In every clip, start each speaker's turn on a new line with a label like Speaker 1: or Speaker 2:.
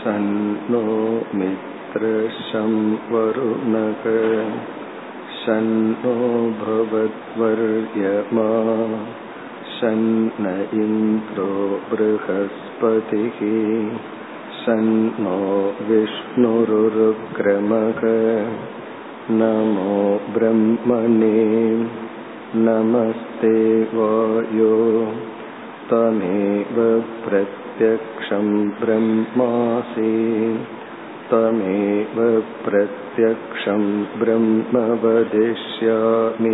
Speaker 1: शन्नो मित्रशं वरुणक शन्नो भवद्वर्यमा शन्न इन्द्रो बृहस्पतिः शन्नो विष्णुरुरुक्रमः नमो ब्रह्मणे नमस्ते वायो तमेव प्रत्यक्षं ब्रह्मासि तमेव प्रत्यक्षं ब्रह्म वदिष्यामि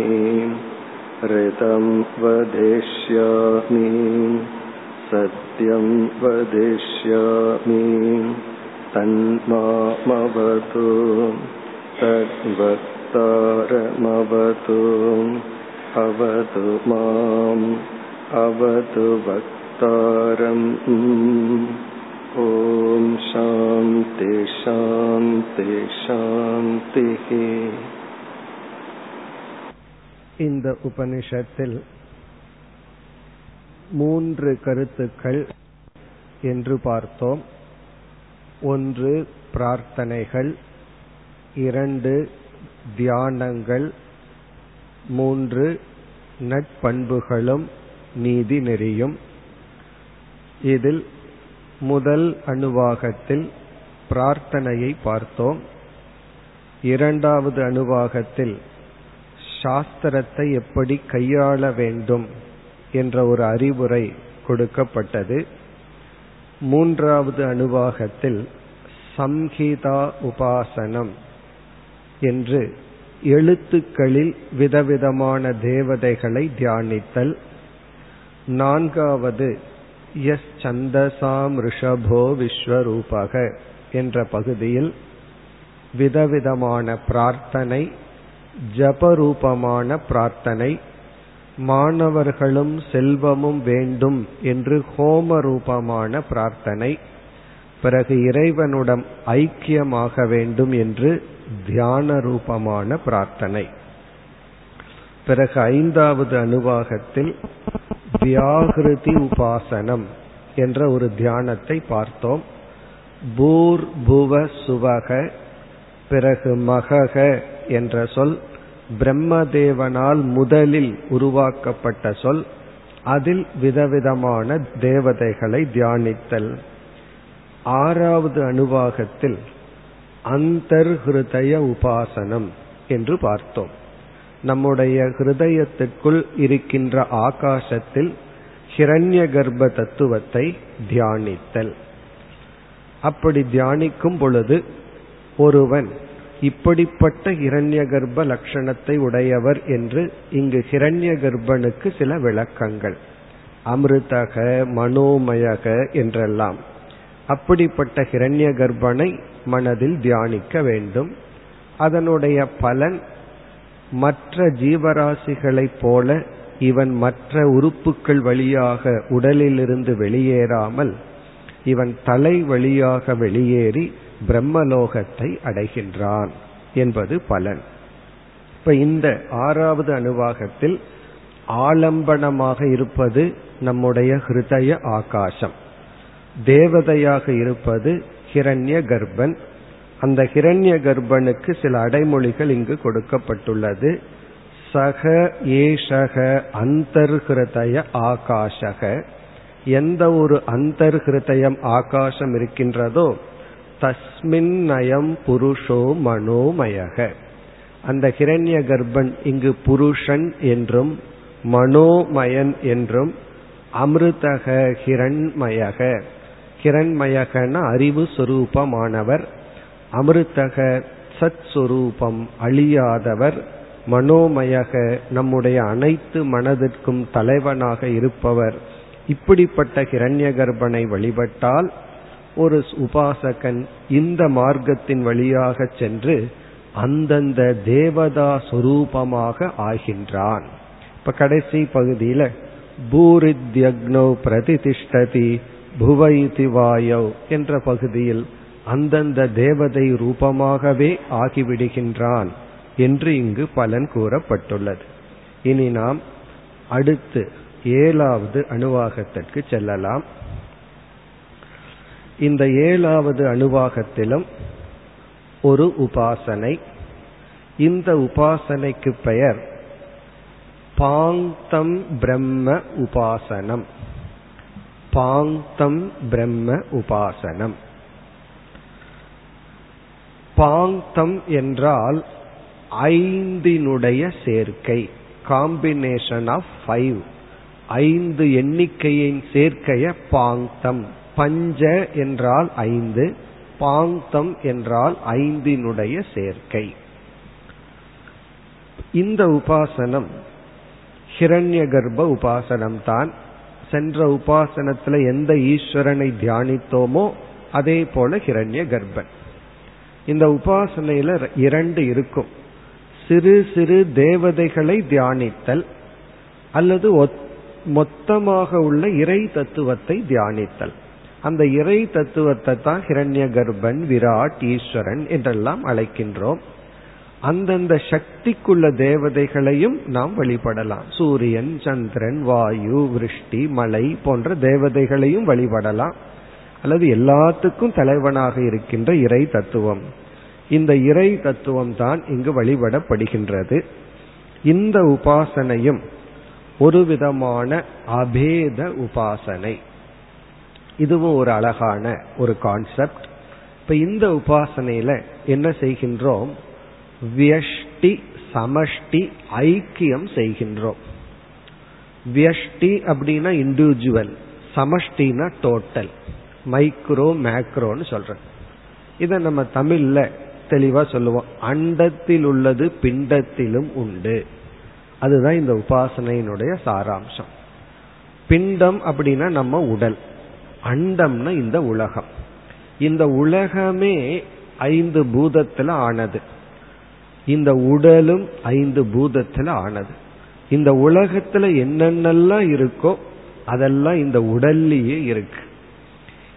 Speaker 1: ऋतं वदिष्यामि सत्यं वदिष्यामि तन्मामवतु तद्वक्तारमवतु अवतु माम् अवतु वक्तारम् ॐ शान्ति शान्ति शान्तिः
Speaker 2: இந்த உபனிஷத்தில் மூன்று கருத்துக்கள் என்று பார்த்தோம் ஒன்று பிரார்த்தனைகள் இரண்டு தியானங்கள் மூன்று நட்பண்புகளும் நீதி நெறியும் இதில் முதல் அணுவாகத்தில் பிரார்த்தனையை பார்த்தோம். இரண்டாவது அணுவாகத்தில் சாஸ்திரத்தை எப்படி கையாள வேண்டும் என்ற ஒரு அறிவுரை கொடுக்கப்பட்டது. மூன்றாவது அணுவாகத்தில் சம்ஹிதா உபாசனம் என்று எழுத்துக்களில் விதவிதமான தேவதைகளை தியானித்தல். நான்காவது எஸ் சந்தசாம் ரிஷபோ விஸ்வரூபக என்ற பகுதியில் விதவிதமான பிரார்த்தனை ஜபரூபமான பிரார்த்தனை மாணவர்களும் செல்வமும் வேண்டும் என்று ஹோம ரூபமான பிரார்த்தனை பிறகு இறைவனுடன் ஐக்கியமாக வேண்டும் என்று தியான ரூபமான பிரார்த்தனை. பிறகு ஐந்தாவது அணுவாகத்தில் வியாகிருதி உபாசனம் என்ற ஒரு தியானத்தை பார்த்தோம். பூர் புவ சுவக பிறகு மகக என்ற சொல் பிரம்மதேவனால் முதலில் உருவாக்கப்பட்ட சொல் அதில் விதவிதமான தேவதைகளை தியானித்தல். ஆறாவது அணுவாகத்தில் அந்தர்ஹிருதய உபாசனம் என்று பார்த்தோம். நம்முடைய ஹிருதயத்திற்குள் இருக்கின்ற ஆகாசத்தில் ஹிரண்ய கர்ப்ப தத்துவத்தை தியானித்தல். அப்படி தியானிக்கும் பொழுது ஒருவன் இப்படிப்பட்ட ஹிரண்ய கர்ப்ப லட்சணத்தை உடையவர் என்று இங்கு ஹிரண்ய கர்ப்பனுக்கு சில விளக்கங்கள். அமிர்தக மனோமயக என்றெல்லாம். அப்படிப்பட்ட ஹிரண்ய கர்ப்பனை மனதில் தியானிக்க வேண்டும். அதனுடைய பலன் மற்ற ஜீவராசிகளைப் போல இவன் மற்ற உறுப்புகள் வழியாக உடலிலிருந்து வெளியேறாமல் இவன் தலை வழியாக வெளியேறி பிரம்மலோகத்தை அடைகின்றான் என்பது பலன். இப்ப இந்த ஆறாவது அணுவாகத்தில் ஆலம்பனமாக இருப்பது நம்முடைய ஹிருதய ஆகாசம். தேவதையாக இருப்பது ஹிரண்ய கர்ப்பன் அந்த ஹிரண்ய கர்ப்பனுக்கு சில அடைமொழிகள் இங்கு கொடுக்கப்பட்டுள்ளது. சக ஏஷக அந்தர்ஹிருதய ஆகாஷக. எந்த ஒரு அந்தர்ஹிருதயம் ஆகாசம் இருக்கின்றதோ தஸ்மின் நயம் புருஷோ மனோமயக. அந்த ஹிரண்ய கர்ப்பன் இங்கு புருஷன் என்றும் மனோமயன் என்றும் அமிர்தக ஹிரண்மயக. ஹிரண்மயகன அறிவு சுரூபமானவர். அமிர்தக சத் சுரூபம் அழியாதவர் மனோமயக நம்முடைய அனைத்து மனதிற்கும் தலைவனாக இருப்பவர். இப்படிப்பட்ட ஹிரண்ய கர்ப்பனை வழிபட்டால் ஒரு உபாசகன் இந்த மார்க்கத்தின் வழியாக சென்று அந்தந்த தேவதா சொரூபமாக ஆகின்றான். இப்ப கடைசி பகுதியில பூரித்யக்னோ பிரதிதிஷ்டதி புவைதி வாயோ என்ற பகுதியில் அந்தந்த தேவதை ரூபமாகவே ஆகிவிடுகின்றான் என்று இங்கு பலன் கூறப்பட்டுள்ளது. இனி நாம் அடுத்து ஏழாவது அணுவாகத்திற்கு செல்லலாம். இந்த ஏழாவது அணுவாகத்திலும் ஒரு உபாசனை. இந்த உபாசனைக்கு பெயர் பாங்தம் பிரம்ம உபாசனம். பாங்தம் பிரம்ம உபாசனம். பாங்தம் என்றால் ஐந்தினுடைய சேர்க்கை காம்பினேஷன் ஆஃப் ஃபைவ் ஐந்து எண்ணிக்கையின் சேர்க்கைய பாங்தம். பஞ்ச என்றால் ஐந்து பாங்தம் என்றால் ஐந்தினுடைய சேர்க்கை. இந்த உபாசனம் ஹிரண்ய கர்ப்ப உபாசனம் தான் சென்ற உபாசனத்துல எந்த ஈஸ்வரனை தியானித்தோமோ அதே போல ஹிரண்ய கர்ப்பன். இந்த உபாசனையில இரண்டு இருக்கும். சிறு சிறு தேவதைகளை தியானித்தல் அல்லது மொத்தமாக உள்ள இறை தத்துவத்தை தியானித்தல். அந்த இறை தத்துவத்தை தான் ஹிரண்ய கர்ப்பன் விராட் ஈஸ்வரன் என்றெல்லாம் அழைக்கின்றோம். அந்தந்த சக்திக்குள்ள தேவதைகளையும் நாம் வழிபடலாம். சூரியன் சந்திரன் வாயு விருஷ்டி மலை போன்ற தேவதைகளையும் வழிபடலாம். அல்லது எல்லாத்துக்கும் தலைவனாக இருக்கின்ற இறை தத்துவம். இந்த இறை தத்துவம் தான் இங்கு வழிபடப்படுகின்றது. இந்த உபாசனையும் ஒரு விதமான அபேத உபாசனை. இதுவும் ஒரு அழகான ஒரு கான்செப்ட் இப்ப இந்த உபாசனையில என்ன செய்கின்றோம்? வியஷ்டி சமஷ்டி ஐக்கியம் செய்கின்றோம். வியஷ்டி அப்படின்னா இண்டிவிஜுவல் சமஷ்டினா டோட்டல் மைக்ரோ மேக்ரோன்னு சொல்றேன். இதை நம்ம தமிழ்ல தெளிவா சொல்லுவோம். அண்டத்தில் உள்ளது பிண்டத்திலும் உண்டு. அதுதான் இந்த உபாசனையினுடைய சாராம்சம். பிண்டம் அப்படின்னா நம்ம உடல். அண்டம்னா இந்த உலகம். இந்த உலகமே ஐந்து பூதத்துல ஆனது. இந்த உடலும் ஐந்து பூதத்துல ஆனது. இந்த உலகத்துல என்னென்னலாம் இருக்கோ அதெல்லாம் இந்த உடல்லையே இருக்கு.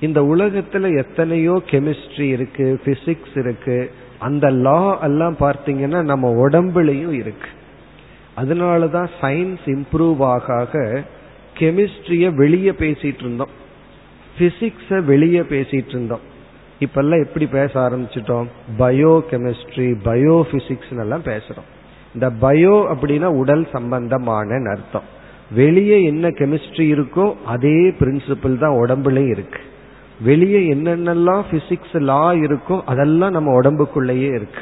Speaker 2: இந்த உலகத்துல எத்தனையோ கெமிஸ்ட்ரி இருக்கு பிசிக்ஸ் இருக்கு. அந்த லா எல்லாம் பார்த்தீங்கன்னா நம்ம உடம்புலையும் இருக்கு. அதனாலதான் சயின்ஸ் இம்ப்ரூவ் ஆக கெமிஸ்ட்ரிய வெளியே பேசிட்டு இருந்தோம். பிசிக்ஸ வெளியே பேசிட்டு இருந்தோம். இப்பெல்லாம் எப்படி பேச ஆரம்பிச்சிட்டோம்? பயோ கெமிஸ்ட்ரி பயோ பிசிக்ஸ் எல்லாம் பேசுறோம். இந்த பயோ அப்படின்னா உடல் சம்பந்தமான அர்த்தம். வெளியே என்ன கெமிஸ்ட்ரி இருக்கோ அதே பிரின்சிபிள் தான் உடம்புலயும் இருக்கு. வெளியே என்னென்னலாம் பிசிக்ஸ் லா இருக்கோ அதெல்லாம் நம்ம உடம்புக்குள்ளேயே இருக்கு.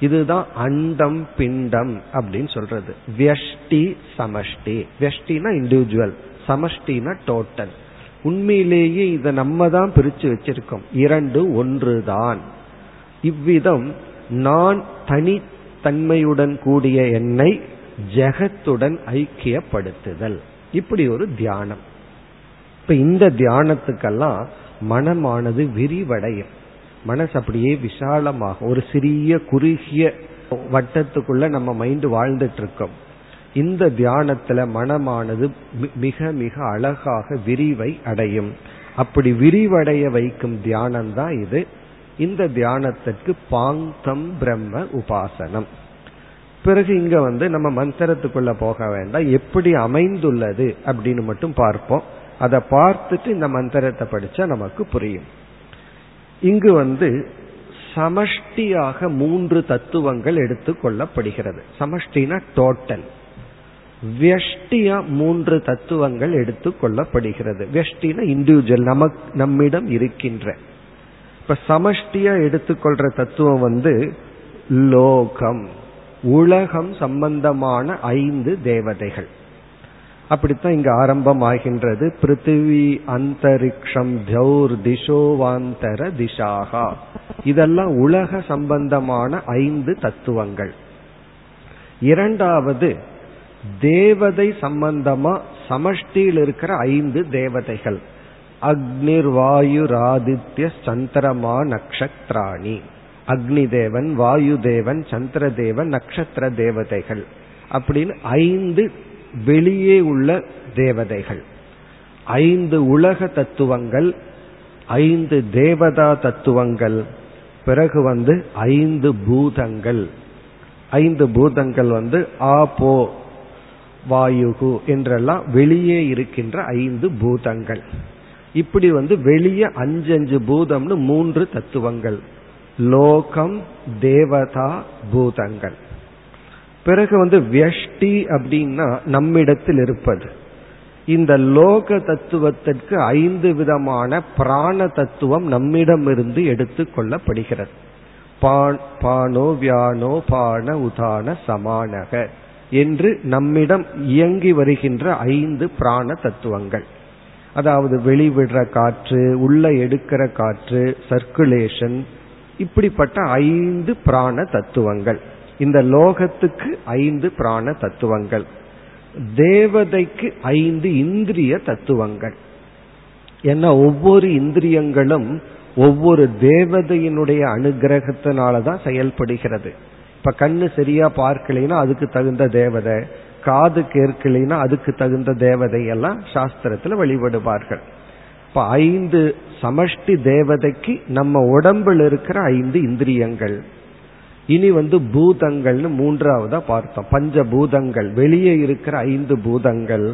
Speaker 2: இதுதான் அண்டம் பிண்டம் அப்படின்னு சொல்றது. வியஷ்டி சமஷ்டி. வியஷ்டினா இண்டிவிஜுவல் சமஷ்டினா டோட்டல் உண்மையிலேயே இதை நம்ம தான் பிரிச்சு வச்சிருக்கோம். இரண்டு ஒன்று தான். இவ்விதம் நான் தனித்தன்மையுடன் கூடிய என்னை ஜெகத்துடன் ஐக்கியப்படுத்துதல். இப்படி ஒரு தியானம். இப்ப இந்த தியானத்துக்கெல்லாம் மனமானது விரிவடையும். மனசு அப்படியே விசாலமாக ஒரு சிறிய குறுகிய வட்டத்துக்குள்ள நம்ம மைண்ட் வாழ்ந்துட்டு இருக்கோம் இந்த தியானத்துல மனமானது மிக மிக அழகாக விரிவை அடையும். அப்படி விரிவடைய வைக்கும் தியானம் தான் இது. இந்த தியானத்திற்கு பாங்கம் பிரம்ம உபாசனம். பிறகு இங்க வந்து நம்ம மந்திரத்துக்குள்ள போக வேண்டாம். எப்படி அமைந்துள்ளது அப்படின்னு மட்டும் பார்ப்போம். அதை பார்த்துட்டு இந்த மந்திரத்தை படிச்சா நமக்கு புரியும். இங்கு வந்து சமஷ்டியாக மூன்று தத்துவங்கள் எடுத்துக்கொள்ளப்படுகிறது சமஷ்டினா டோட்டல் வெஷ்டியா மூன்று தத்துவங்கள் எடுத்துக்கொள்ளப்படுகிறது வெஷ்டினா இண்டிவிஜுவல் நமக்கு நம்மிடம் இருக்கின்ற. இப்ப சமஷ்டியா எடுத்துக்கொள்ற தத்துவம் வந்து லோகம் உலகம் சம்பந்தமான ஐந்து தேவதைகள். அப்படித்தான் இங்கு ஆரம்பம் ஆகின்றது பிருத்திவி அந்தரிக்ஷம் தௌர் திசோவாந்தர திசாகா. இதெல்லாம் உலக சம்பந்தமான ஐந்து தத்துவங்கள். இரண்டாவது தேவதை சம்பந்தமா சமஷ்டியில் இருக்கிற ஐந்து தேவதைகள். அக்னிர் வாயு ராதித்ய சந்திரமா நக்ஷத்ராணி. அக்னி தேவன் வாயு தேவன் சந்திர தேவன் நட்சத்திர தேவதைகள். அப்படின்னு ஐந்து வெளியே உள்ள தேவதைகள். ஐந்து உலக தத்துவங்கள் ஐந்து தேவதா தத்துவங்கள் பிறகு வந்து ஐந்து பூதங்கள். ஐந்து பூதங்கள் வந்து ஆபோ வாயுகு என்றெல்லாம் வெளியே இருக்கின்ற ஐந்து பூதங்கள். இப்படி வந்து வெளியே அஞ்சு அஞ்சு பூதம்னு மூன்று தத்துவங்கள். லோகம் தேவதா பூதங்கள். பிறகு வந்து வியஷ்டி அப்படின்னா நம்மிடத்தில் இருப்பது. இந்த லோக தத்துவத்திற்கு ஐந்து விதமான பிராண தத்துவம் நம்மிடமிருந்து எடுத்து கொள்ளப்படுகிறது. பானோ வியானோ பான உதான சமானக என்று நம்மிடம் இயங்கி வருகின்ற ஐந்து பிராண தத்துவங்கள். அதாவது வெளிவிடுற காற்று உள்ள எடுக்கிற காற்று சர்க்குலேஷன் இப்படிப்பட்ட ஐந்து பிராண தத்துவங்கள். இந்த லோகத்துக்கு ஐந்து பிராண தத்துவங்கள். தேவதைக்கு ஐந்து இந்திரிய தத்துவங்கள். ஏன்னா ஒவ்வொரு இந்திரியங்களும் ஒவ்வொரு தேவதையினுடைய அனுகிரகத்தினாலதான் செயல்படுகிறது. இப்ப கண்ணு சரியா பார்க்கலைன்னா அதுக்கு தகுந்த தேவதை காது கேட்கலைன்னா அதுக்கு தகுந்த தேவதை எல்லாம் சாஸ்திரத்துல வழிபடுவார்கள். இப்ப ஐந்து சமஷ்டி தேவதைக்கு நம்ம உடம்பில் இருக்கிற ஐந்து இந்திரியங்கள். இனி வந்து பூதங்கள்னு மூன்றாவதா பார்த்தோம். பஞ்ச பூதங்கள் வெளியே இருக்கிற ஐந்து பூதங்கள்.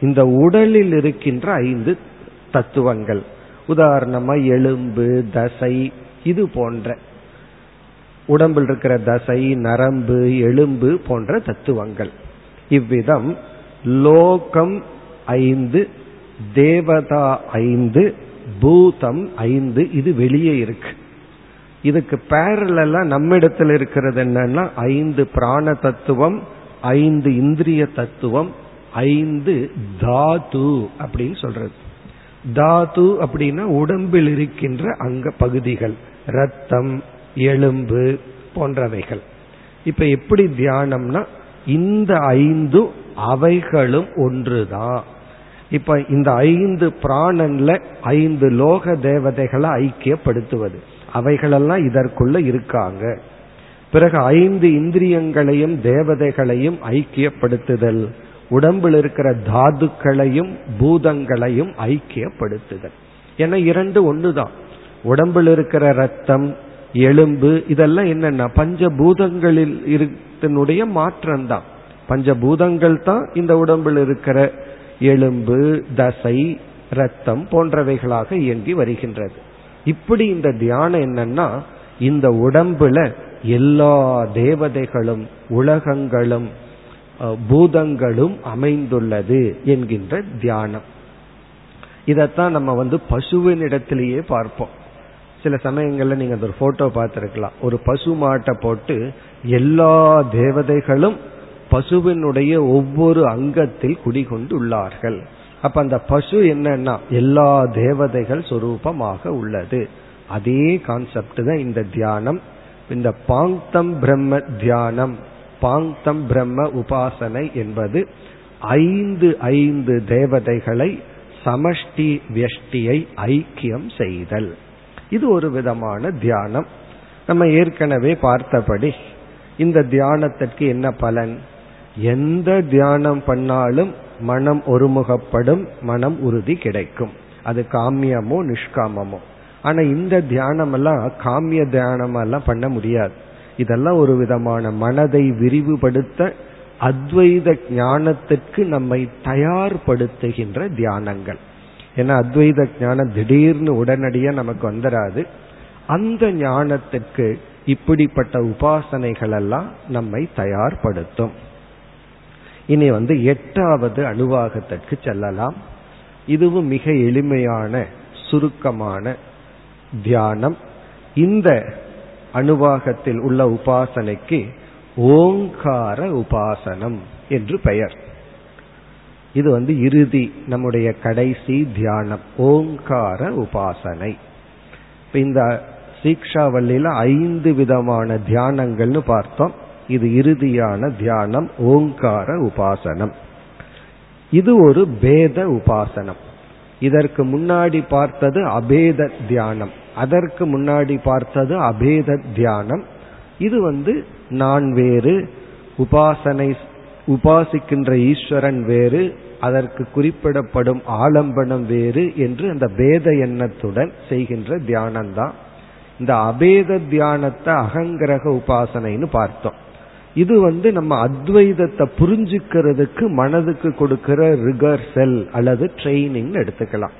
Speaker 2: இந்த உடலில் இருக்கின்ற ஐந்து தத்துவங்கள். உதாரணமா எலும்பு தசை இது போன்ற உடம்பில் இருக்கிற தசை நரம்பு எலும்பு போன்ற தத்துவங்கள். இவ்விதம் லோகம் ஐந்து தேவதா ஐந்து பூதம் ஐந்து இது வெளியே இருக்கு. இதுக்கு பேரலா இடத்துல இருக்கிறது என்னன்னா ஐந்து பிராண தத்துவம் ஐந்து இந்திரிய தத்துவம் ஐந்து தாது அப்படின்னு சொல்றது. தாது அப்படின்னா உடம்பில் இருக்கின்ற அங்க பகுதிகள் ரத்தம் எலும்பு போன்றவைகள். இப்ப எப்படி தியானம்னா இந்த ஐந்து அவைகளும் ஒன்றுதான். இப்ப இந்த ஐந்து பிராணன்ல ஐந்து லோக தேவதைகளை ஐக்கியப்படுத்துவது. அவைகளெல்லாம் இதற்குள்ள இருக்காங்க. பிறகு ஐந்து இந்திரியங்களையும் தேவதைகளையும் ஐக்கியப்படுத்துதல் உடம்பில் இருக்கிற தாதுக்களையும் பூதங்களையும் ஐக்கியப்படுத்துதல். ஏன்னா இரண்டு ஒண்ணுதான். உடம்பில் இருக்கிற ரத்தம் எலும்பு இதெல்லாம் என்னென்ன பஞ்சபூதங்களில் இருத்தினுடைய மாற்றம் தான் பஞ்சபூதங்கள் தான் இந்த உடம்பில் இருக்கிற எலும்பு தசை ரத்தம் போன்றவைகளாக இயங்கி வருகின்றது. இப்படி இந்த தியானம் என்னன்னா இந்த உடம்புல எல்லா தேவதைகளும் உலகங்களும் பூதங்களும் அமைந்துள்ளது என்கின்ற தியானம். இதைத்தான் நம்ம வந்து பசுவின் இடத்திலேயே பார்ப்போம். சில சமயங்கள்ல நீங்க அந்த ஒரு போட்டோ பார்த்துருக்கலாம். ஒரு பசு மாட்டை போட்டு எல்லா தேவதைகளும் பசுவினுடைய ஒவ்வொரு அங்கத்தில் குடிகொண்டு உள்ளார்கள். அப்ப அந்த பசு என்னன்னா எல்லா தேவதைகள் சொரூபமாக உள்ளது. அதே கான்செப்ட் தான் இந்த தியானம். இந்த பாங்தம் பிரம்ம தியானம். பாங்தம் பிரம்ம உபாசனை என்பது ஐந்து ஐந்து தேவதைகளை சமஷ்டி வியஷ்டியை ஐக்கியம் செய்தல். இது ஒரு விதமான தியானம். நம்ம ஏற்கனவே பார்த்தபடி இந்த தியானத்திற்கு என்ன பலன்? எந்த தியானம் பண்ணாலும் மனம் ஒருமுகப்படும் மனம் உறுதி கிடைக்கும். அது காமியமோ நிஷ்காமமோ. ஆனா இந்த தியானம் எல்லாம் காமிய தியானம் எல்லாம் பண்ண முடியாது. இதெல்லாம் ஒரு விதமான மனதை விரிவுபடுத்த அத்வைத ஞானத்திற்கு நம்மை தயார்படுத்துகின்ற தியானங்கள். ஏன்னா அத்வைத ஞானம் திடீர்னு உடனடியா நமக்கு வந்துடாது அந்த ஞானத்திற்கு இப்படிப்பட்ட உபாசனைகள் எல்லாம் நம்மை தயார்படுத்தும். இனி வந்து எட்டாவது அணுவாகத்திற்கு செல்லலாம். இதுவும் மிக எளிமையான சுருக்கமான தியானம். இந்த அணுவாகத்தில் உள்ள உபாசனைக்கு ஓங்கார உபாசனம் என்று பெயர். இது வந்து இறுதி நம்முடைய கடைசி தியானம் ஓங்கார உபாசனை. இந்த சீக்ஷாவல்லியில ஐந்து விதமான தியானங்கள்னு பார்த்தோம். இது இறுதியான தியானம் ஓங்கார உபாசனம். இது ஒரு பேத உபாசனம். இதற்கு முன்னாடி பார்த்தது அபேத தியானம். அதற்கு முன்னாடி பார்த்தது அபேத தியானம். இது வந்து நான் வேறு உபாசனை உபாசிக்கின்ற ஈஸ்வரன் வேறு அதற்கு குறிப்பிடப்படும் ஆலம்பனம் வேறு என்று அந்த பேத எண்ணத்துடன் செய்கின்ற தியானம்தான். இந்த அபேத தியானத்தை அகங்கிரக உபாசனைன்னு பார்த்தோம். இது வந்து நம்ம அத்வைதத்தை புரிஞ்சுக்கிறதுக்கு மனதுக்கு கொடுக்கிற ரிகர்சல் அல்லது ட்ரைனிங் எடுத்துக்கலாம்.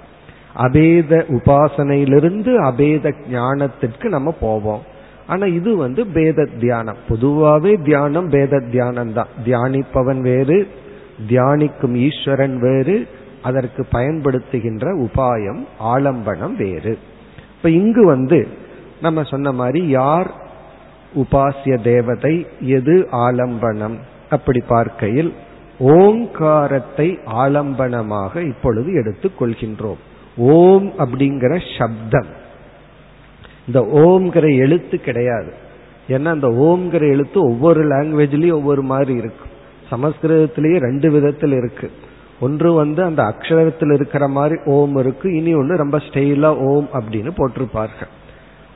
Speaker 2: அபேத உபாசனையிலிருந்து அபேத ஞானத்திற்கு நம்ம போவோம். ஆனா இது வந்து பேத தியானம். பொதுவாவே தியானம் பேத தியானம் தான். தியானிப்பவன் வேறு தியானிக்கும் ஈஸ்வரன் வேறு அதற்கு பயன்படுத்துகின்ற உபாயம் ஆலம்பனம் வேறு. இப்ப இங்கு வந்து நம்ம சொன்ன மாதிரி யார் உபாசிய தேவதை எது ஆலம்பனம்? அப்படி பார்க்கையில் ஓங்காரத்தை ஆலம்பனமாக இப்பொழுது எடுத்துக் கொள்கின்றோம். ஓம் அப்படிங்கிற சப்தம். இந்த ஓம்ங்கிற எழுத்து கிடையாது. ஏன்னா அந்த ஓம்ங்கிற எழுத்து ஒவ்வொரு லாங்குவேஜ்லயும் ஒவ்வொரு மாதிரி இருக்கு. சமஸ்கிருதத்திலேயே ரெண்டு விதத்தில் இருக்கு. ஒன்று வந்து அந்த அக்ஷரத்தில் இருக்கிற மாதிரி ஓம் இருக்கு இனி ஒன்று ரொம்ப ஸ்டைலா ஓம் அப்படின்னு போட்டிருப்பார்கள்.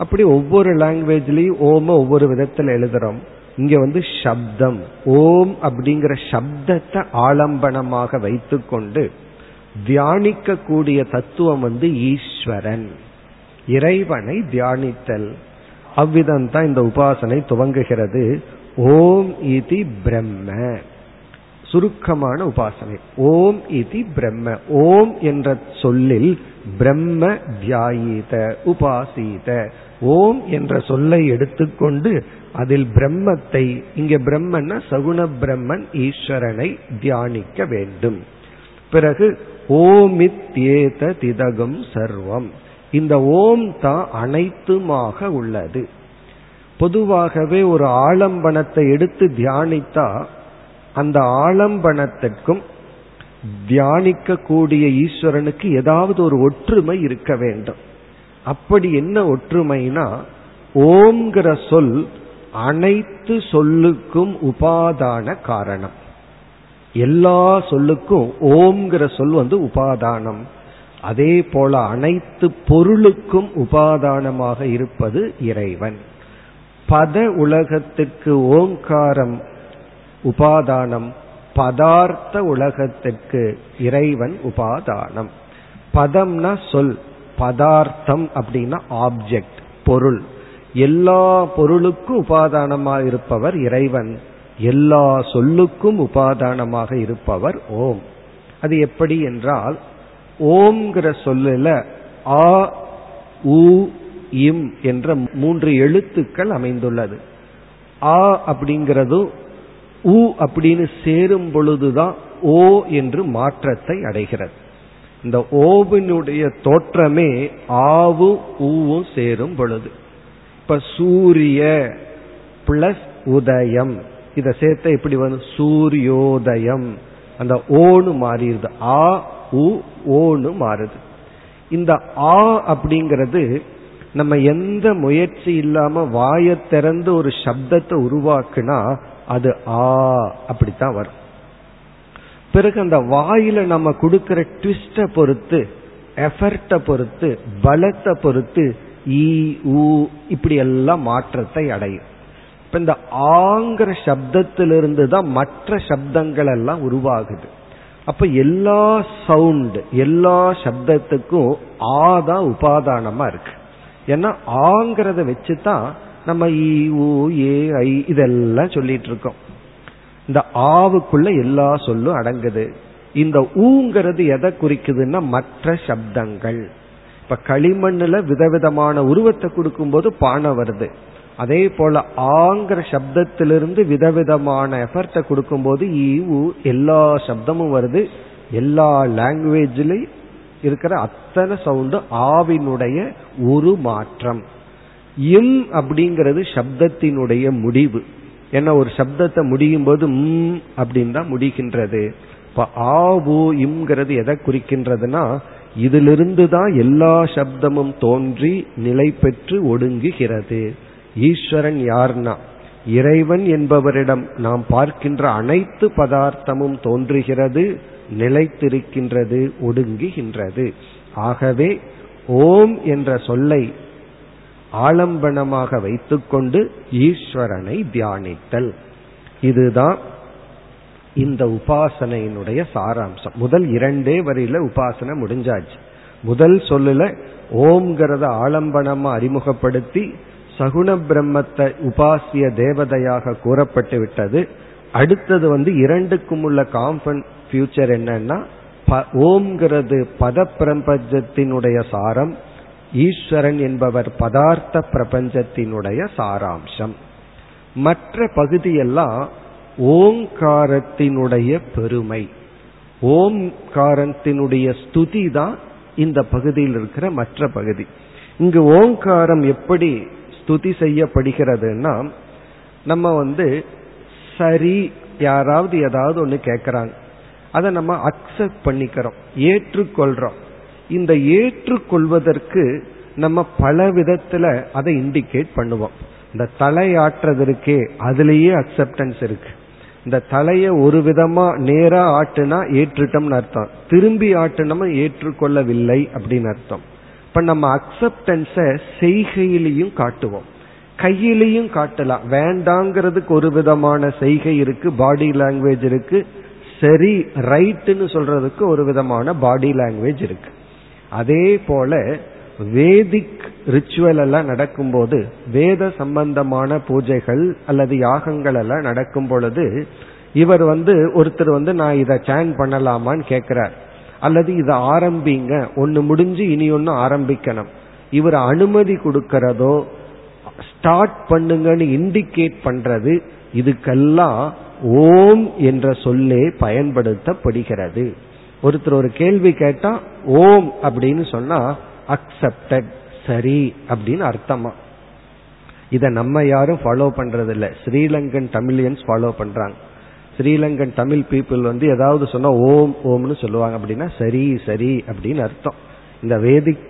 Speaker 2: அப்படி ஒவ்வொரு லாங்குவேஜ்லயும் ஓம ஒவ்வொரு விதத்தில் எழுதுறோம். இங்க வந்து சப்தம். ஓம் அப்படிங்கிற சப்தத்தை ஆலம்பனமாக வைத்துக்கொண்டு தியானிக்க கூடிய தத்துவம் வந்து ஈஸ்வரன். இறைவனை தியானித்தல். அவ்விதம் தான் இந்த உபாசனை துவங்குகிறது. ஓம் இதி பிரம்ம. சுருக்கமான உபாசனை. ஓம் இதி பிரம்ம. ஓம் என்ற சொல்லில் பிரம்ம தியாயித உபாசீத ஓம் என்ற சொல்லை எடுத்துக்கொண்டு அதில் பிரம்மத்தை இங்க பிரம்மன்னா சகுண பிரம்மன் ஈஸ்வரனை தியானிக்க வேண்டும். பிறகு ஓமித்யேத திதகம் சர்வம். இந்த ஓம் தான் அனைத்துமாக உள்ளது. பொதுவாகவே ஒரு ஆலம்பனத்தை எடுத்து தியானித்தா அந்த ஆலம்பனத்திற்கும் தியானிக்க கூடிய ஈஸ்வரனுக்கு ஏதாவது ஒரு ஒற்றுமை இருக்க வேண்டும். அப்படி என்ன ஒற்றுமைனா ஓம்ங்கிற சொல் அனைத்து சொல்லுக்கும் உபாதான காரணம். எல்லா சொல்லுக்கும் ஓம்ங்கிற சொல் வந்து உபாதானம். அதே போல அனைத்து பொருளுக்கும் உபாதானமாக இருப்பது இறைவன். பத உலகத்துக்கு ஓங்காரம் உபாதானம். பதார்த்த உலகத்திற்கு இறைவன் உபாதானம். பதம்னா சொல். பதார்த்தம் அப்படின்னா ஆப்ஜெக்ட் பொருள். எல்லா பொருளுக்கும் உபாதானமாக இருப்பவர் இறைவன். எல்லா சொல்லுக்கும் உபாதானமாக இருப்பவர் ஓம். அது எப்படி என்றால் ஓம்ங்கிற சொல்லுல ஆ உ இம் என்ற மூன்று எழுத்துக்கள் அமைந்துள்ளது. ஆ அப்படிங்கிறது உ அப்படின்னு சேரும் பொழுதுதான் ஓ என்று மாற்றத்தை அடைகிறது. இந்த ஓவினுடைய தோற்றமே ஆவு ஊவும் சேரும் பொழுது. இப்ப சூரிய பிளஸ் உதயம் இத சேர்த்த இப்படி வரும்? சூரியோதயம். அந்த ஓனு மாறிடுது. ஆ உ ஓனு மாறுது. இந்த ஆ அப்படிங்கிறது நம்ம எந்த முயற்சி இல்லாம வாயை திறந்து ஒரு சப்தத்தை உருவாக்குனா அது ஆ அப்படித்தான் வரும். பிறகு அந்த வாயில நம்ம கொடுக்கிற ட்விஸ்ட பொறுத்து எஃபர்ட்டை பொறுத்து பலத்தை பொறுத்து ஈ ஊ இப்படி எல்லாம் மாற்றத்தை அடையும். இப்ப இந்த ஆங்கிற சப்தத்திலிருந்து தான் மற்ற சப்தங்கள் எல்லாம் உருவாகுது. அப்ப எல்லா சவுண்ட் எல்லா சப்தத்துக்கும் ஆ தான் உபாதானமா இருக்கு. ஏன்னா ஆங்கிறத வச்சு தான் நம்ம ஈ ஊ ஏ ஐ இதெல்லாம் சொல்லிட்டு இருக்கோம். இந்த ஆவுக்குள்ள எல்லா சொல்லும் அடங்குது. இந்த ஊங்கிறது எதை குறிக்குதுன்னா மற்ற சப்தங்கள். இப்ப களிமண்ணுல விதவிதமான உருவத்தை கொடுக்கும்போது பானை வருது. அதே போல ஆங்கிற சப்தத்திலிருந்து விதவிதமான எஃபர்ட்டை கொடுக்கும்போது ஈவு எல்லா சப்தமும் வருது. எல்லா லாங்குவேஜ்லயும் இருக்கிற அத்தனை சவுண்டு ஆவினுடைய ஒரு மாற்றம் இம் அப்படிங்கிறது சப்தத்தினுடைய முடிவு. ஏன்னா ஒரு சப்தத்தை முடியும் போது ம் அப்படின்னு தான் முடிகின்றது இப்ப ஆ ஊ இம்ங்கிறது எதை குறிக்கின்றதுன்னா இதிலிருந்து தான் எல்லா சப்தமும் தோன்றி நிலை பெற்று ஒடுங்குகிறது. ஈஸ்வரன் யார்னா? இறைவன் என்பவரிடம் நாம் பார்க்கின்ற அனைத்து பதார்த்தமும் தோன்றுகிறது நிலைத்திருக்கின்றது ஒடுங்குகின்றது. ஆகவே ஓம் என்ற சொல்லை ஆலம்பனமாக வைத்துக்கொண்டு ஈஸ்வரனை தியானித்தல். இதுதான் இந்த உபாசனையினுடைய சாராம்சம். முதல் இரண்டே வரியில உபாசனை முடிஞ்சாச்சு. முதல் சொல்லுல ஓம்ங்கிறத ஆலம்பனமா அறிமுகப்படுத்தி சகுண பிரம்மத்தை உபாசிய தேவதையாக கூறப்பட்டு விட்டது. அடுத்தது வந்து இரண்டுக்கும் உள்ள காம்பன் ஃபியூச்சர் என்னன்னா ஓம்ங்கிறது பத பிரபஞ்சத்தினுடைய சாரம் ஈஸ்வரன் என்பவர் பதார்த்த பிரபஞ்சத்தினுடைய சாராம்சம். மற்ற பகுதியெல்லாம் ஓங்காரத்தினுடைய பெருமை. ஓம்காரத்தினுடைய ஸ்துதி தான் இந்த பகுதியில் இருக்கிற மற்ற பகுதி. இங்கு ஓங்காரம் எப்படி ஸ்துதி செய்யப்படுகிறதுனா நம்ம வந்து சரி யாராவது ஏதாவது ஒன்று கேட்குறாங்க அதை நம்ம அக்செப்ட் பண்ணிக்கிறோம் ஏற்றுக்கொள்கிறோம் இந்த ஏற்றுக்கொள்வதற்கு நம்ம பல விதத்துல அதை இண்டிகேட் பண்ணுவோம். இந்த தலையாட்டுறதற்கே அதுலேயே அக்செப்டன்ஸ் இருக்கு. இந்த தலைய ஒரு விதமா நேரா ஆட்டுனா ஏற்றுட்டோம்னு அர்த்தம். திரும்பி ஆட்டுனோம் ஏற்றுக்கொள்ளவில்லை அப்படின்னு அர்த்தம். இப்ப நம்ம அக்செப்டன்ஸ செய்கையிலையும் காட்டுவோம். கையிலையும் காட்டலாம். வேண்டாங்கிறதுக்கு ஒரு விதமான செய்கை இருக்கு பாடி லாங்குவேஜ் இருக்கு. சரி ரைட்டுன்னு சொல்றதுக்கு ஒரு விதமான பாடி லாங்குவேஜ் இருக்கு. அதே போல வேதிக் ரிச்சுவல் எல்லாம் நடக்கும்போது வேத சம்பந்தமான பூஜைகள் அல்லது யாகங்கள் எல்லாம் நடக்கும் பொழுது இவர் வந்து ஒருத்தர் வந்து நான் இதை சேன் பண்ணலாமான்னு கேட்கிறார். அல்லது இதை ஆரம்பிங்க ஒன்னு முடிஞ்சு இனி ஒன்னு ஆரம்பிக்கணும். இவர் அனுமதி கொடுக்கிறதோ ஸ்டார்ட் பண்ணுங்கன்னு இண்டிகேட் பண்றது இதுக்கெல்லாம் ஓம் என்ற சொல்லே பயன்படுத்தப்படுகிறது. ஒருத்தர் ஒரு கேள்வி கேட்டா ஓம் அப்படின்னு சொன்னா அக்செப்டட் சரி அப்படின்னு அர்த்தமா. இதை நம்ம யாரும் ஃபாலோ பண்றது இல்லை ஸ்ரீலங்கன் தமிழியன்ஸ் ஃபாலோ பண்றாங்க. ஸ்ரீலங்கன் தமிழ் பீப்புள் வந்து ஏதாவது சொன்னா ஓம் ஓம்னு சொல்லுவாங்க அப்படின்னா சரி சரி அப்படின்னு அர்த்தம். இந்த வேதிக்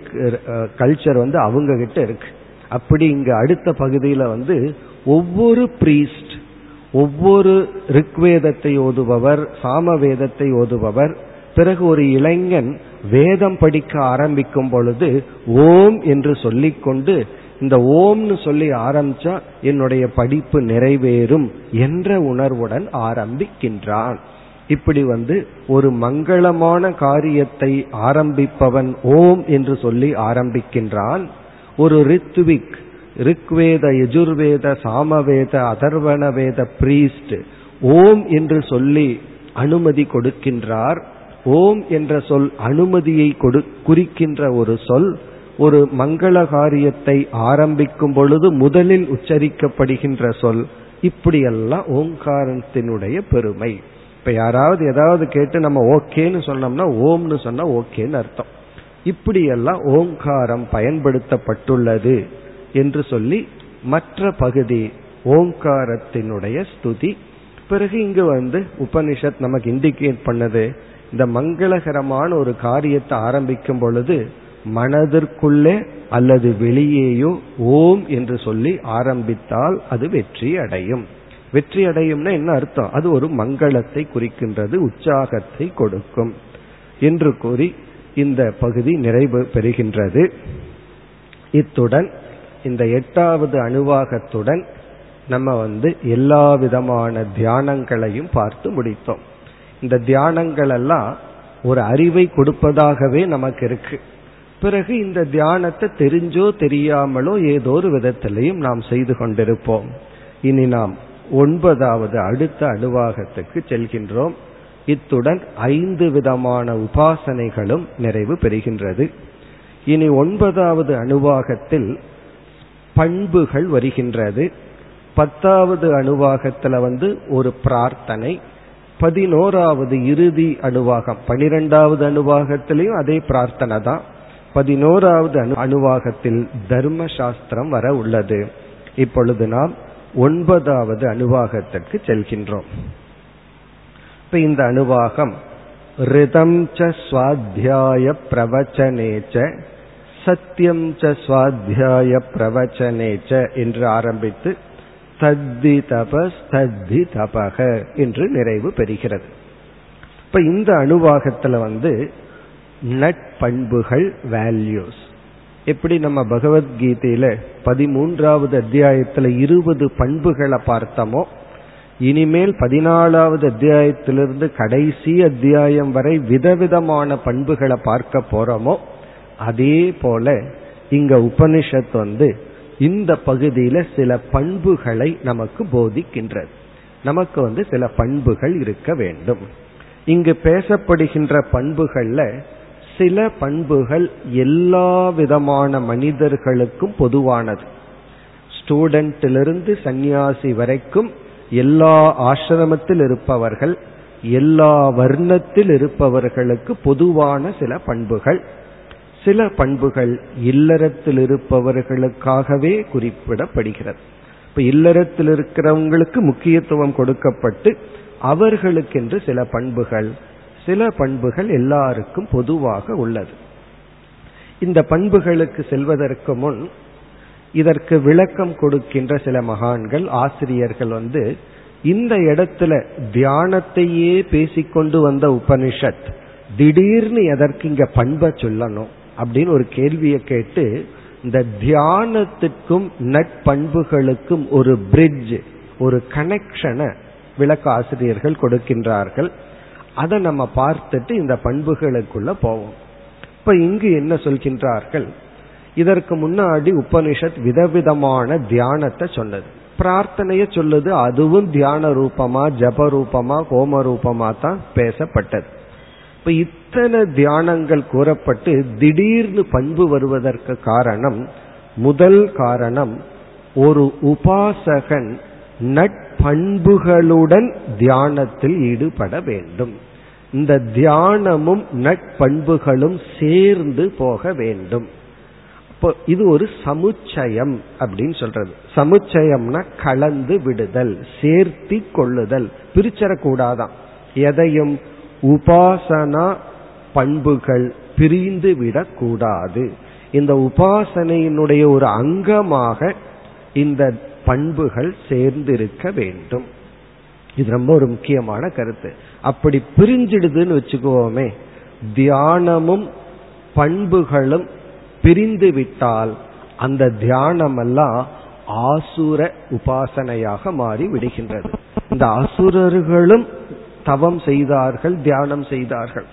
Speaker 2: கல்ச்சர் வந்து அவங்க கிட்ட இருக்கு. அப்படி இங்க அடுத்த பகுதியில வந்து ஒவ்வொரு பிரீஸ்ட் ஒவ்வொரு ரிக்வேதத்தை ஓதுபவர் சாமவேதத்தை ஓதுபவர் பிறகு ஒரு இளைஞன் வேதம் படிக்க ஆரம்பிக்கும் பொழுது ஓம் என்று சொல்லிக்கொண்டு இந்த ஓம்னு சொல்லி ஆரம்பிச்சா என்னுடைய படிப்பு நிறைவேறும் என்ற உணர்வுடன் ஆரம்பிக்கின்றான். இப்படி வந்து ஒரு மங்களமான காரியத்தை ஆரம்பிப்பவன் ஓம் என்று சொல்லி ஆரம்பிக்கின்றான். ஒரு ரித்விக் ரிக்வேத யஜுர்வேத சாமவேத அதர்வண வேத பிரீஸ்ட் ஓம் என்று சொல்லி அனுமதி கொடுக்கின்றார். ஓம் என்ற சொல் அனுமதியை கொடு குறிக்கின்ற ஒரு சொல் ஒரு மங்கள காரியத்தை ஆரம்பிக்கும் பொழுது முதலில் உச்சரிக்கப்படுகின்ற சொல். இப்படியெல்லாம் ஓங்காரத்தினுடைய பெருமை. இப்ப யாராவது ஏதாவது கேட்டு நம்ம ஓகேன்னு சொன்னோம்னா ஓம்னு சொன்னா ஓகேன்னு அர்த்தம். இப்படியெல்லாம் ஓங்காரம் பயன்படுத்தப்பட்டுள்ளது என்று சொல்லி மற்ற பகுதி ஓங்காரத்தினுடைய ஸ்துதி. பிறகு இங்கு வந்து உபனிஷத் நமக்கு இண்டிகேட் பண்ணது. இந்த மங்களகரமான ஒரு காரியத்தை ஆரம்பிக்கும் பொழுது மனதிற்குள்ளே அல்லது வெளியேயோ ஓம் என்று சொல்லி ஆரம்பித்தால் அது வெற்றி அடையும். வெற்றி அடையும்னா என்ன அர்த்தம்? அது ஒரு மங்களத்தை குறிக்கின்றது உற்சாகத்தை கொடுக்கும் என்று கூறி இந்த பகுதி நிறைவு பெறுகின்றது. இத்துடன் இந்த எட்டாவது அணுவாகத்துடன் நம்ம வந்து எல்லா விதமான தியானங்களையும் பார்த்து முடித்தோம். இந்த தியானங்கள் எல்லாம் ஒரு அறிவை கொடுப்பதாகவே நமக்கு இருக்கு. பிறகு இந்த தியானத்தை தெரிஞ்சோ தெரியாமலோ ஏதோ ஒரு விதத்திலையும் நாம் செய்து கொண்டிருப்போம். இனி நாம் ஒன்பதாவது அடுத்த அணுவாகத்துக்கு செல்கின்றோம். இத்துடன் ஐந்து விதமான உபாசனைகளும் நிறைவு பெறுகின்றது. இனி ஒன்பதாவது அணுவாகத்தில் பண்புகள் வருகின்றது. பத்தாவது அணுவாகத்துல வந்து ஒரு பிரார்த்தனை பதினோராவது இறுதி அணுவாகம். பனிரெண்டாவது அணுவாகத்திலையும் அதே பிரார்த்தனை தான். பதினோராவது அணு அணுவாகத்தில் தர்ம சாஸ்திரம் வர உள்ளது. இப்பொழுது நாம் ஒன்பதாவது அணுவாகத்திற்கு செல்கின்றோம். இப்ப இந்த அணுவாகம் ரிதம் ச சுவாத்தியாய பிரவச்சனேச்ச சத்தியம் ச சுவாத்தியாய பிரவச்சனேச்ச என்று ஆரம்பித்து தத்தி தபஸ் தத்தி தபக என்று நிறைவு பெறுகிறது. இப்ப இந்த அணுவாகத்துல வந்து நட்பண்புகள் வேல்யூஸ் எப்படி நம்ம பகவத்கீதையில பதிமூன்றாவது அத்தியாயத்துல இருபது பண்புகளை பார்த்தோமோ இனிமேல் பதினாலாவது அத்தியாயத்திலிருந்து கடைசி அத்தியாயம் வரை விதவிதமான பண்புகளை பார்க்க போறோமோ அதே போல இங்க உபனிஷத் வந்து இந்த பகுதியில சில பண்புகளை நமக்கு போதிக்கின்றது. நமக்கு வந்து சில பண்புகள் இருக்க வேண்டும். இங்கு பேசப்படுகின்ற பண்புகள்ல சில பண்புகள் எல்லா விதமான மனிதர்களுக்கும் பொதுவானது. ஸ்டூடெண்ட்டிலிருந்து சந்நியாசி வரைக்கும் எல்லா ஆசிரமத்தில் இருப்பவர்கள் எல்லா வர்ணத்தில் இருப்பவர்களுக்கு பொதுவான சில பண்புகள். சில பண்புகள் இல்லறத்தில் இருப்பவர்களுக்காகவே குறிப்பிடப்படுகிறது. இப்ப இல்லறத்தில் இருக்கிறவங்களுக்கு முக்கியத்துவம் கொடுக்கப்பட்டு அவர்களுக்கென்று சில பண்புகள் சில பண்புகள் எல்லாருக்கும் பொதுவாக உள்ளது. இந்த பண்புகளுக்கு செல்வதற்கு முன் இதற்கு விளக்கம் கொடுக்கின்ற சில மகான்கள் ஆசிரியர்கள் வந்து இந்த இடத்துல தியானத்தையே பேசிக்கொண்டு வந்த உபனிஷத் திடீர்னு எதற்கு இங்க பண்பை சொல்லணும்? அப்படின்னு ஒரு கேள்வியை கேட்டு இந்த தியானத்துக்கும் நட்பண்புகளுக்கும் ஒரு பிரிட்ஜ் ஒரு கனெக்ஷனை விளக்க ஆசிரியர்கள் கொடுக்கின்றார்கள். அதை நம்ம பார்த்துட்டு இந்த பண்புகளுக்குள்ள போவோம். இப்ப இங்கு என்ன சொல்கின்றார்கள்? இதற்கு முன்னாடி உபனிஷத் விதவிதமான தியானத்தை சொன்னது. பிரார்த்தனைய சொல்லுது அதுவும் தியான ரூபமா ஜப ரூபமா ஹோம ரூபமா தான் பேசப்பட்டது. இப்ப இத்தனை தியானங்கள் கூறப்பட்டு திடீர்னு பண்பு வருவதற்கு காரணம் முதல் காரணம் ஒரு உபாசகன் நட்பண்புகளுடன் தியானத்தில் ஈடுபட வேண்டும். இந்த தியானமும் நட்பண்புகளும் சேர்ந்து போக வேண்டும். இப்போ இது ஒரு சமுச்சயம் அப்படின்னு சொல்றது. சமுச்சயம்னா கலந்து விடுதல் சேர்த்தி கொள்ளுதல் பிரிச்சிடக்கூடாதான் எதையும் உபாசனா பண்புகள் பிரிந்து விடக்கூடாது. இந்த உபாசனையினுடைய ஒரு அங்கமாக இந்த பண்புகள் சேர்ந்திருக்க வேண்டும். இது ரொம்ப ஒரு முக்கியமான கருத்து. அப்படி பிரிஞ்சிடுதுன்னு வச்சுக்கோமே தியானமும் பண்புகளும் பிரிந்து விட்டால் அந்த தியானம் எல்லாம் ஆசுர உபாசனையாக மாறி விடுகின்றது. இந்த அசுரர்களும் தவம் செய்தார்கள் தியானம் செய்தார்கள்.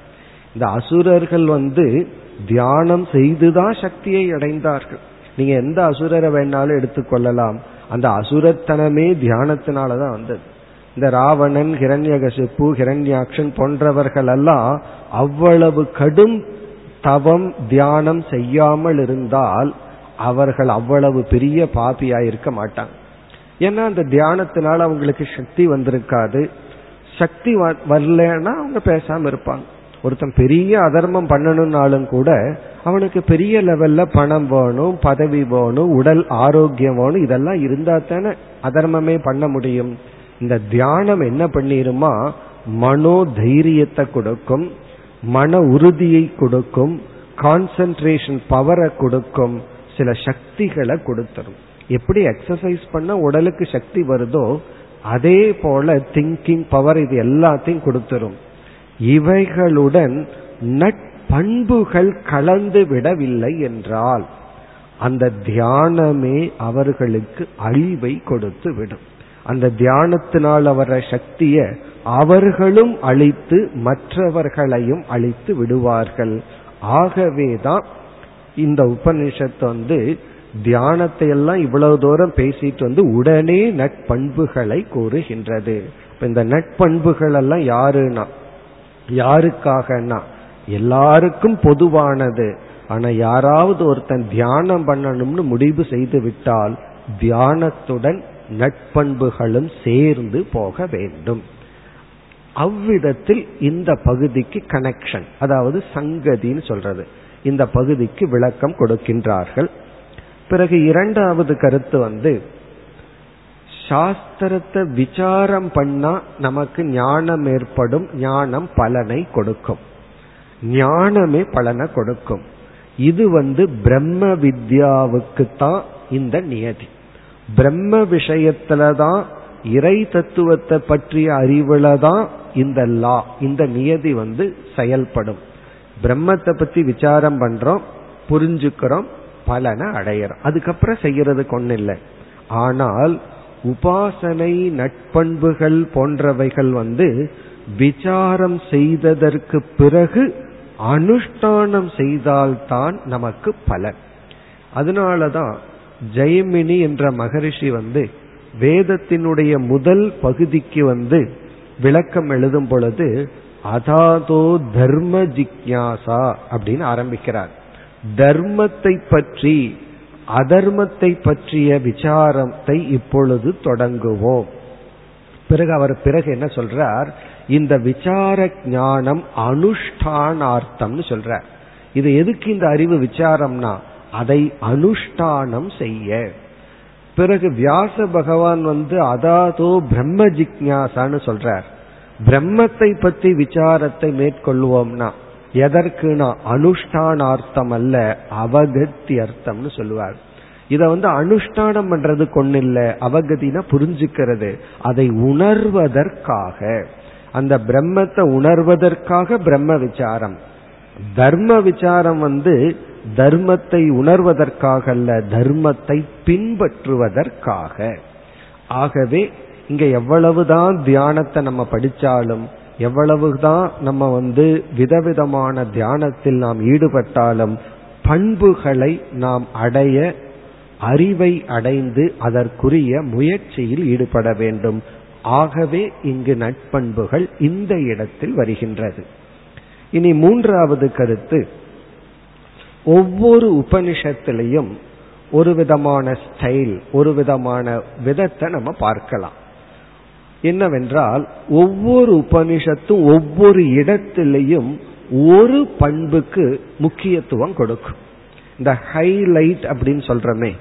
Speaker 2: இந்த அசுரர்கள் வந்து தியானம் செய்துதான் சக்தியை அடைந்தார்கள். நீங்க எந்த அசுரரை வேணாலும் எடுத்துக்கொள்ளலாம் அந்த அசுரத்தனமே தியானத்தினாலதான் வந்தது. இந்த ராவணன் ஹிரண்யகசிப்பு ஹிரண்யாக்ஷன் போன்றவர்கள் எல்லாம் அவ்வளவு கடும் தவம் தியானம் செய்யாமல் இருந்தால் அவர்கள் அவ்வளவு பெரிய பாபியா இருக்க மாட்டாங்க. ஏன்னா அந்த தியானத்தினால அவங்களுக்கு சக்தி வந்திருக்காது. சக்தி வரலன்னா அவங்க பேசாம இருப்பாங்க. ஒருத்தன் பெரிய அதர்மம் பண்ணணும்னாலும் கூட அவனுக்கு பெரிய லெவல்ல பணம் வேணும் பதவி வேணும் உடல் ஆரோக்கியம் வேணும் இதெல்லாம் இருந்தா தானே அதர்மமே பண்ண முடியும். இந்த தியானம் என்ன பண்ணிருமா? மனோ தைரியத்தை கொடுக்கும் மன உறுதியை கொடுக்கும் கான்சென்ட்ரேஷன் பவரை கொடுக்கும் சில சக்திகளை கொடுத்துரும். எப்படி எக்ஸசைஸ் பண்ண உடலுக்கு சக்தி வருதோ அதே போல திங்கிங் பவர் இது எல்லாத்தையும் கொடுத்துரும். இவைகளுடன் நட்பண்புகள் கலந்து விடவில்லை என்றால் அந்த தியானமே அவர்களுக்கு அழிவை கொடுத்து விடும். அந்த தியானத்தினால் அவர சக்தியை அவர்களும் அழித்து மற்றவர்களையும் அழித்து விடுவார்கள். ஆகவேதான் இந்த உபனிஷத்து வந்து தியானத்தை எல்லாம் இவ்வளவு தூரம் பேசிட்டு வந்து உடனே நட்பண்புகளை கூறுகின்றது. இந்த நட்பண்புகள் எல்லாம் யாருன்னா? யாருக்காகனா எல்லாருக்கும் பொதுவானது. ஆனா யாராவது ஒருத்தன் தியானம் பண்ணணும்னு முடிவு செய்து விட்டால் தியானத்துடன் நட்பண்புகளும் சேர்ந்து போக வேண்டும். அவ்விதத்தில் இந்த பகுதிக்கு கனெக்ஷன் அதாவது சங்கதின்னு சொல்றது. இந்த பகுதிக்கு விளக்கம் கொடுக்கின்றார்கள். பிறகு இரண்டாவது கருத்து வந்து சாஸ்திரத்தை விசாரம் பண்ணா நமக்கு ஞானம் ஏற்படும் ஞானம் பலனை கொடுக்கும். ஞானமே பலனை கொடுக்கும். இது வந்து பிரம்ம வித்யாவுக்கு தான் இந்த நியதி. பிரம்ம விஷயத்துலதான் இறை தத்துவத்தை பற்றிய அறிவுல தான் இந்த லா இந்த நியதி வந்து செயல்படும். பிரம்மத்தை பத்தி விசாரம் பண்றோம் புரிஞ்சுக்கிறோம் பலனை அடையிறோம் அதுக்கப்புறம் செய்யறதுக்கு ஒண்ணு இல்லை. ஆனால் உபாசனை நட்பண்புகள் போன்றவைகள் வந்து விசாரம் செய்ததற்கு பிறகு அனுஷ்டானம் செய்தால்தான் நமக்கு பலன். அதனாலதான் ஜெயமினி என்ற மகரிஷி வந்து வேதத்தினுடைய முதல் பகுதிக்கு வந்து விளக்கம் எழுதும் பொழுது அதாதோ தர்ம ஜிக்யாசா அப்படின்னு ஆரம்பிக்கிறார். தர்மத்தை பற்றி அதர்மத்தை பற்றிய விசாரத்தை இப்பொழுது தொடங்குவோம். பிறகு அவர் பிறகு என்ன சொல்றார்? இந்த விசார ஞானம் அனுஷ்டானார்த்தம்னு சொல்றார். இது எதுக்கு இந்த அறிவு விசாரம்னா? அதை அனுஷ்டானம் செய்ய. பிறகு வியாச பகவான் வந்து அதாதோ பிரம்ம ஜிக்யாசான்னு சொல்றார். பிரம்மத்தை பற்றி விசாரத்தை மேற்கொள்வோம்னா எதற்குனா அனுஷ்டானார்த்தம் அல்ல அவகத்தி அர்த்தம்னு சொல்லுவார். இத வந்து அனுஷ்டானம் பண்றது இல்லை அவகதினா புரிஞ்சுக்கிறது. அதை உணர்வதற்காக அந்த பிரம்மத்தை உணர்வதற்காக பிரம்ம விசாரம். தர்ம விசாரம் வந்து தர்மத்தை உணர்வதற்காக அல்ல தர்மத்தை பின்பற்றுவதற்காக. ஆகவே இங்க எவ்வளவுதான் தியானத்தை நம்ம படிச்சாலும் எவ்வளவுதான் நம்ம வந்து விதவிதமான தியானத்தில் நாம் ஈடுபட்டாலும் பண்புகளை நாம் அடைய அறிவை அடைந்து அதற்குரிய முயற்சியில் ஈடுபட வேண்டும். ஆகவே இங்கு நட்பண்புகள் இந்த இடத்தில் வருகின்றது. இனி மூன்றாவது கருத்து. ஒவ்வொரு உபனிஷத்திலையும் ஒரு விதமான ஸ்டைல் ஒரு விதமான விதத்தை நம்ம பார்க்கலாம். என்னவென்றால் ஒவ்வொரு உபனிஷத்தும் ஒவ்வொரு இடத்திலையும் ஒரு பண்புக்கு முக்கியத்துவம் கொடுக்கும். இந்த ஹைலைட் அப்படின்னு சொல்றமே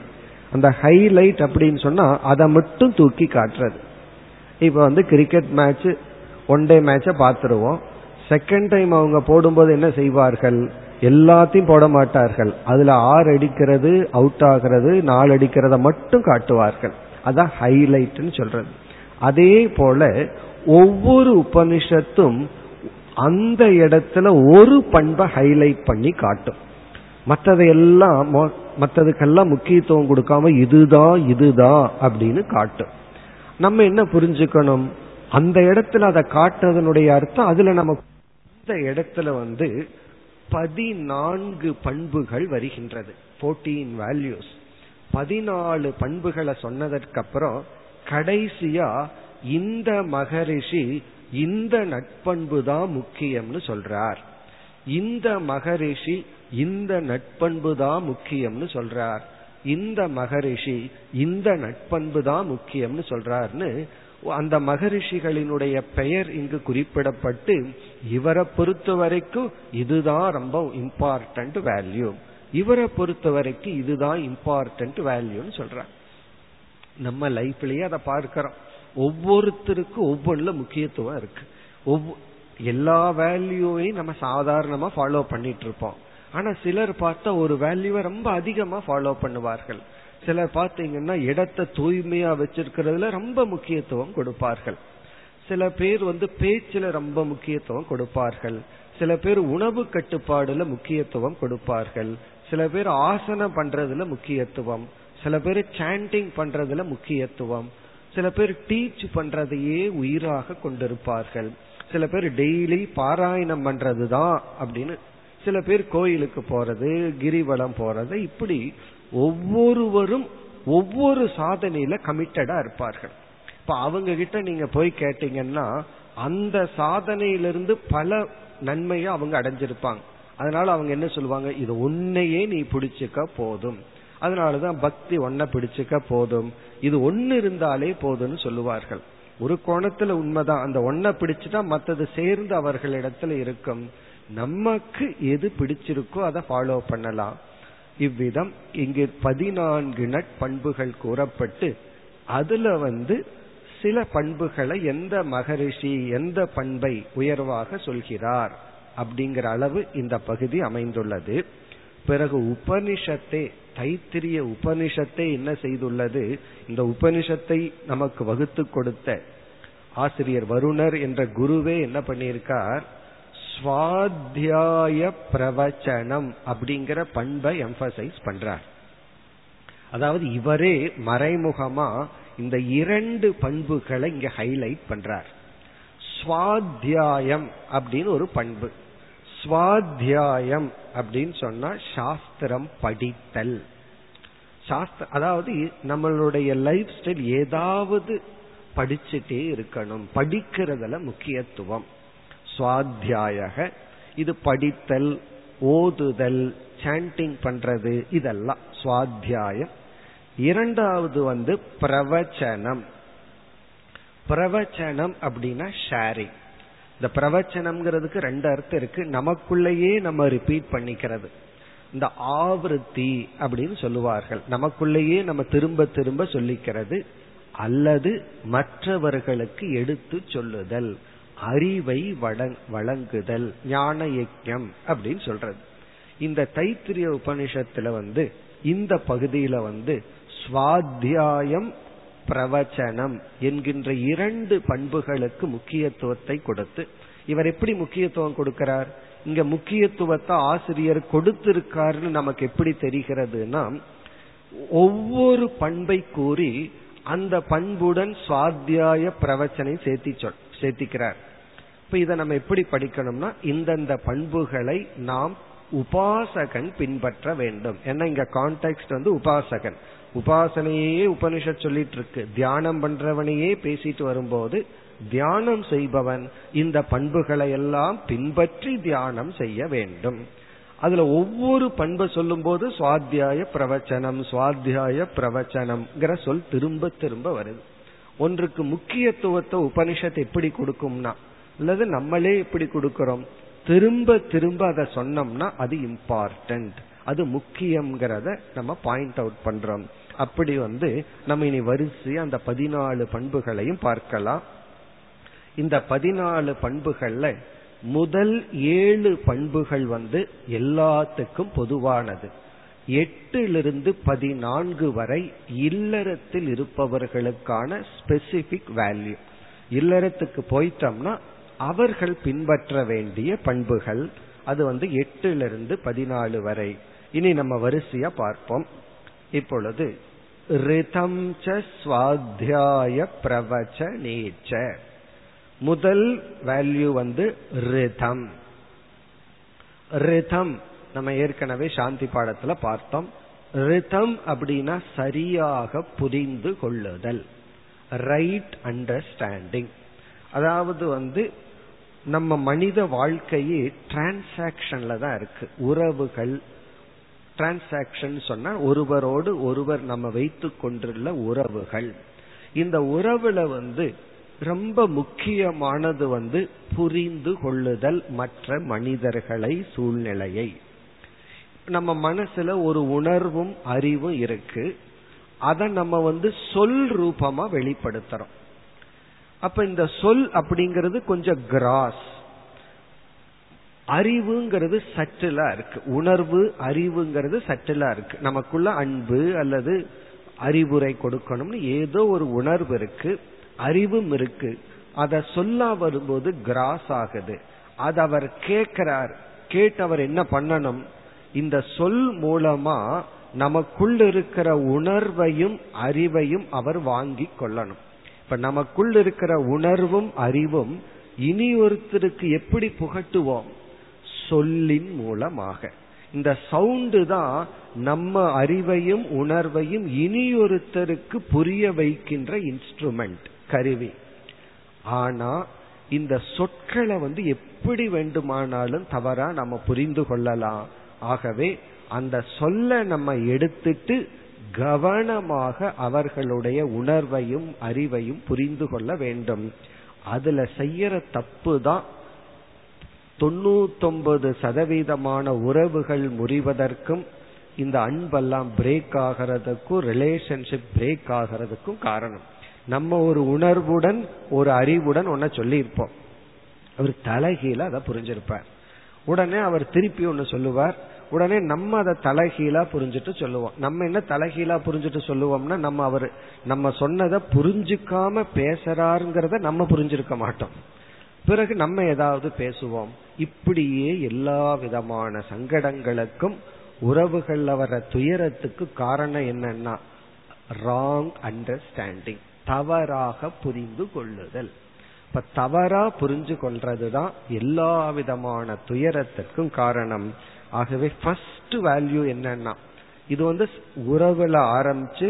Speaker 2: அந்த ஹைலைட் அப்படின்னு சொன்னா அதை மட்டும் தூக்கி காட்டுறது. இப்போ வந்து கிரிக்கெட் மேட்ச் ஒன் டே மேட்சை பார்த்துருவோம். செகண்ட் டைம் அவங்க போடும்போது என்ன செய்வார்கள்? எல்லாத்தையும் போட மாட்டார்கள். அதுல ஆறு அடிக்கிறது அவுட் ஆகிறது நாலு அடிக்கிறத மட்டும் காட்டுவார்கள். அதான் ஹைலைட்னு சொல்றது. அதே போல ஒவ்வொரு உபனிஷத்தும் அந்த இடத்துல ஒரு பண்பை ஹைலைட் பண்ணி காட்டும். மற்றதையெல்லாம் மற்றதுக்கெல்லாம் முக்கியத்துவம் கொடுக்காம இதுதான் இதுதான் அப்படின்னு காட்டும். நம்ம என்ன புரிஞ்சுக்கணும்? அந்த இடத்துல அதை காட்டுறதனுடைய அர்த்தம் அதுல நம்ம இந்த இடத்துல வந்து பதினான்கு பண்புகள் வருகின்றது போர்டீன் வேல்யூஸ் பதினாலு பண்புகளை சொன்னதற்கு அப்புறம் கடைசியா இந்த மகரிஷி இந்த நட்பண்பு தான் முக்கியம்னு சொல்றார். இந்த மகரிஷி இந்த நட்பண்பு தான் முக்கியம்னு சொல்றார். இந்த மகரிஷி இந்த நட்பண்பு தான் முக்கியம்னு சொல்றாருன்னு அந்த மகரிஷிகளினுடைய பெயர் இங்கு குறிப்பிடப்பட்டு இவரை பொறுத்த வரைக்கும் இதுதான் ரொம்ப இம்பார்ட்டன்ட் வேல்யூ இவரை பொறுத்த வரைக்கும் இதுதான் இம்பார்ட்டன்ட் வேல்யூன்னு சொல்றாங்க நம்ம லைஃப்லயே அதை பார்க்கிறோம். ஒவ்வொருத்தருக்கும் ஒவ்வொன்றுல முக்கியத்துவம் இருக்கு. எல்லா வேல்யூவையும் நம்ம சாதாரணமா ஃபாலோ பண்ணிட்டு இருப்போம் ஆனா சிலர் பார்த்தா ஒரு வேல்யூவை ரொம்ப அதிகமா ஃபாலோ பண்ணுவார்கள். சிலர் பார்த்தீங்கன்னா இடத்தை தூய்மையா வச்சிருக்கிறதுல ரொம்ப முக்கியத்துவம் கொடுப்பார்கள். சில பேர் வந்து பேச்சுல ரொம்ப முக்கியத்துவம் கொடுப்பார்கள். சில பேர் உணவு கட்டுப்பாடுல முக்கியத்துவம் கொடுப்பார்கள். சில பேர் ஆசனம் பண்றதுல முக்கியத்துவம். சில பேர் சாண்டிங் பண்றதுல முக்கியத்துவம். சில பேர் டீச் பண்றதையே உயிராக கொண்டிருப்பார்கள். சில பேர் டெய்லி பாராயணம் பண்றதுதான் அப்படின்னு. சில பேர் கோயிலுக்கு போறது கிரிவலம் போறது இப்படி ஒவ்வொருவரும் ஒவ்வொரு சாதனையில கமிட்டடா இருப்பார்கள். இப்ப அவங்க கிட்ட நீங்க போய் கேட்டீங்கன்னா அந்த சாதனையிலிருந்து பல நன்மையை அவங்க அடைஞ்சிருப்பாங்க. அதனால அவங்க என்ன சொல்லுவாங்க இது உன்னையே நீ பிடிச்சுக்க போதும். அதனாலதான் பக்தி ஒன்ன பிடிச்சுக்க போதும். இது ஒன்னு இருந்தாலே போதும்னு சொல்லுவார்கள். ஒரு கோணத்துல உண்மைதான். அந்த ஒன்ன பிடிச்சுட்டா மத்தது சேர்ந்து அவர்களிடத்துல இருக்கும். நமக்கு எது பிடிச்சிருக்கோ அதை ஃபாலோ பண்ணலாம். இவ்விதம் இங்கு பதினான்கு நட்பண்புகள் கூறப்பட்டு அதுல வந்து சில பண்புகளை எந்த மகரிஷி எந்த பண்பை உயர்வாக சொல்கிறார் அப்படிங்கிற அளவு இந்த பகுதி அமைந்துள்ளது. பிறகு உபனிஷத்தை தைத்திரிய உபனிஷத்தை என்ன செய்துள்ளது? இந்த உபனிஷத்தை நமக்கு வகுத்து கொடுத்த ஆசிரியர் வருணர் என்ற குருவே என்ன பண்ணியிருக்கார்? சுவாத்தியாய பிரவச்சனம் அப்படிங்கிற பண்பை எம்பசைஸ் பண்றார். அதாவது இவரே மறைமுகமா இந்த இரண்டு பண்புகளை இங்க ஹைலைட் பண்றார். சுவாத்தியாயம் அப்படின்னு ஒரு பண்பு. சுவாத்தியாயம் அப்படின்னு சொன்னா சாஸ்திரம் படித்தல். சாஸ்திர அதாவது நம்மளுடைய லைஃப் ஸ்டைல் ஏதாவது படிச்சுட்டே இருக்கணும். படிக்கிறதுல முக்கியத்துவம். சுவாத்தியாயக இது படித்தல் ஓதுதல் சாண்டிங் பண்றது இதெல்லாம் சுவாத்தியாயம். இரண்டாவது வந்து பிரவச்சனம். பிரவச்சனம் அப்படின்னா ஷேரிங் இந்த பிரவச்சனம்ங்கிறதுக்கு ரெண்டு அர்த்தம் இருக்கு. நமக்குள்ளேயே நம்ம ரிப்பீட் பண்ணிக்கிறது. இந்த ஆவருத்தி அப்படின்னு சொல்லுவார்கள். நமக்குள்ளேயே நம்ம திரும்ப திரும்ப சொல்லிக்கிறது அல்லது மற்றவர்களுக்கு எடுத்து சொல்லுதல் அறிவை வழங்குதல் ஞான யஜ்யம் அப்படின்னு சொல்றது. இந்த தைத்திரிய உபனிஷத்துல வந்து இந்த பகுதியில வந்து சுவாத்தியாயம் பிரவச்சனம் என்கின்ற இரண்டு பண்புகளுக்கு முக்கியத்துவத்தை கொடுத்து இவர் எப்படி முக்கியத்துவம் கொடுக்கிறார்? இங்க முக்கியத்துவத்தை ஆசிரியர் கொடுத்திருக்காருன்னு நமக்கு எப்படி தெரிகிறதுனா ஒவ்வொரு பண்பை கூறி அந்த பண்புடன் சுவாத்தியாய பிரவச்சனை சேர்த்தி சொல் சேர்த்திக்கிறார். இப்ப இதை நம்ம எப்படி படிக்கணும்னா இந்தந்த பண்புகளை நாம் உபாசகன் பின்பற்ற வேண்டும். ஏன்னா இங்க கான்டெக்ட் வந்து உபாசகன். உபாசனையே உபனிஷத் சொல்லிட்டு இருக்கு தியானம் பண்றவனையே பேசிட்டு வரும்போது தியானம் செய்பவன் இந்த பண்புகளை எல்லாம் பின்பற்றி தியானம் செய்ய வேண்டும். அதுல ஒவ்வொரு பண்பை சொல்லும் போது சுவாத்தியாய பிரவச்சனம் சுவாத்தியாய பிரவச்சனம்ங்கிற சொல் திரும்ப திரும்ப வருது. ஒன்றுக்கு முக்கியத்துவத்தை உபனிஷத் எப்படி கொடுக்கும்னா அல்லது நம்மளே எப்படி கொடுக்கிறோம்? திரும்ப திரும்ப அதை சொன்னோம்னா அது இம்பார்ட்டன்ட் அது முக்கியம்ங்கிறத நம்ம பாயிண்ட் அவுட் பண்றோம். அப்படி வந்து நம்ம இனி வரிசை அந்த பதினாலு பண்புகளையும் பார்க்கலாம். இந்த பதினாலு பண்புகள்ல முதல் ஏழு பண்புகள் வந்து எல்லாத்துக்கும் பொதுவானது. எட்டிலிருந்து பதினான்கு வரை இல்லறத்தில் இருப்பவர்களுக்கான ஸ்பெசிபிக் வேல்யூ இல்லறத்துக்கு போயிட்டோம்னா அவர்கள் பின்பற்ற வேண்டிய பண்புகள். அது வந்து எட்டிலிருந்து பதினாலு வரை. இனி நம்ம வரிசையா பார்ப்போம். இப்பொழுது ரிதம் சுவாத்தியாய பிரவச்சனேச்ச. முதல் வேல்யூ வந்து ரிதம். ரிதம் நம்ம ஏற்கனவே சாந்தி பாடத்துல பார்த்தோம். ரிதம் அப்படின்னா சரியாக புரிந்து கொள்ளுதல். ரைட் அண்டர்ஸ்டாண்டிங் அதாவது வந்து நம்ம மனித வாழ்க்கையே டிரான்சாக்சன்ல தான் இருக்கு. உறவுகள் டிரான்சாக்சன் சொன்னா ஒருவரோடு ஒருவர் நம்ம வைத்து கொண்டுள்ள உறவுகள். இந்த உறவுல வந்து ரொம்ப முக்கியமானது வந்து புரிந்து கொள்ளுதல் மற்ற மனிதர்களை சூழ்நிலையை. நம்ம மனசுல ஒரு உணர்வும் அறிவும் இருக்கு. அதை நம்ம வந்து சொல் ரூபமா வெளிப்படுத்துறோம். அப்ப இந்த சொல் அப்படிங்கிறது கொஞ்சம் கிராஸ் அறிவுங்கிறது சட்டிலா இருக்கு. உணர்வு அறிவுங்கிறது சட்டிலா இருக்கு. நமக்குள்ள அன்பு அல்லது அறிவுரை கொடுக்கணும்னு ஏதோ ஒரு உணர்வு இருக்கு. அறிவும் இருக்கு. அதை சொல்ல வரும்போது கிராஸ் ஆகுது. அது அவர் கேட்கிறார். கேட்டு அவர் என்ன பண்ணணும்? இந்த சொல் மூலமா நமக்குள் இருக்கிற உணர்வையும் அறிவையும் அவர் வாங்கி கொள்ளணும். இப்ப நமக்குள் இருக்கிற உணர்வும் அறிவும் இனி ஒருத்தருக்கு எப்படி புகட்டுவோம்? சொல்லின் மூலமாக. இந்த சவுண்டு தான் நம்ம அறிவையும் உணர்வையும் இனியொருத்தருக்கு புரிய வைக்கின்ற இன்ஸ்ட்ருமெண்ட் கருவி. ஆனா இந்த சொற்களை வந்து எப்படி வேண்டுமானாலும் தவறா நம்ம புரிந்து கொள்ளலாம். ஆகவே அந்த சொல்ல நம்ம எடுத்துட்டு கவனமாக அவர்களுடைய உணர்வையும் அறிவையும் புரிந்து கொள்ள வேண்டும். அதுல செய்யற தப்பு தான் தொண்ணூத்தொன்பது சதவீதமான உறவுகள் முறிவதற்கும் இந்த அன்பெல்லாம் பிரேக் ஆகிறதுக்கும் ரிலேஷன்ஷிப் பிரேக் ஆகிறதுக்கும் காரணம். நம்ம ஒரு உணர்வுடன் ஒரு அறிவுடன் ஒன்ன சொல்லியிருப்போம். அவர் தலைகீழ அதை புரிஞ்சிருப்பார். உடனே அவர் திருப்பி ஒன்னு சொல்லுவார். உடனே நம்ம அதை தலைகீழா புரிஞ்சுட்டு சொல்லுவோம். நம்ம என்ன தலைகீழா புரிஞ்சுட்டு சொல்லுவோம்னா நம்ம அவர் நம்ம சொன்னதை புரிஞ்சுக்காம பேசுறாருங்கிறத நம்ம புரிஞ்சிருக்க மாட்டோம். பிறகு நம்ம ஏதாவது பேசுவோம். இப்படியே எல்லா விதமான சங்கடங்களுக்கும் உறவுகள்ல வர துயரத்துக்கு காரணம் என்னன்னா ராங் அண்டர்ஸ்டாண்டிங் தவறாக புரிந்து கொள்ளுதல். இப்ப தவறா புரிஞ்சு கொள்றதுதான் எல்லா விதமான துயரத்துக்கும் காரணம். ஆகவே ஃபர்ஸ்ட் வேல்யூ என்னன்னா இது வந்து உறவுல ஆரம்பிச்சு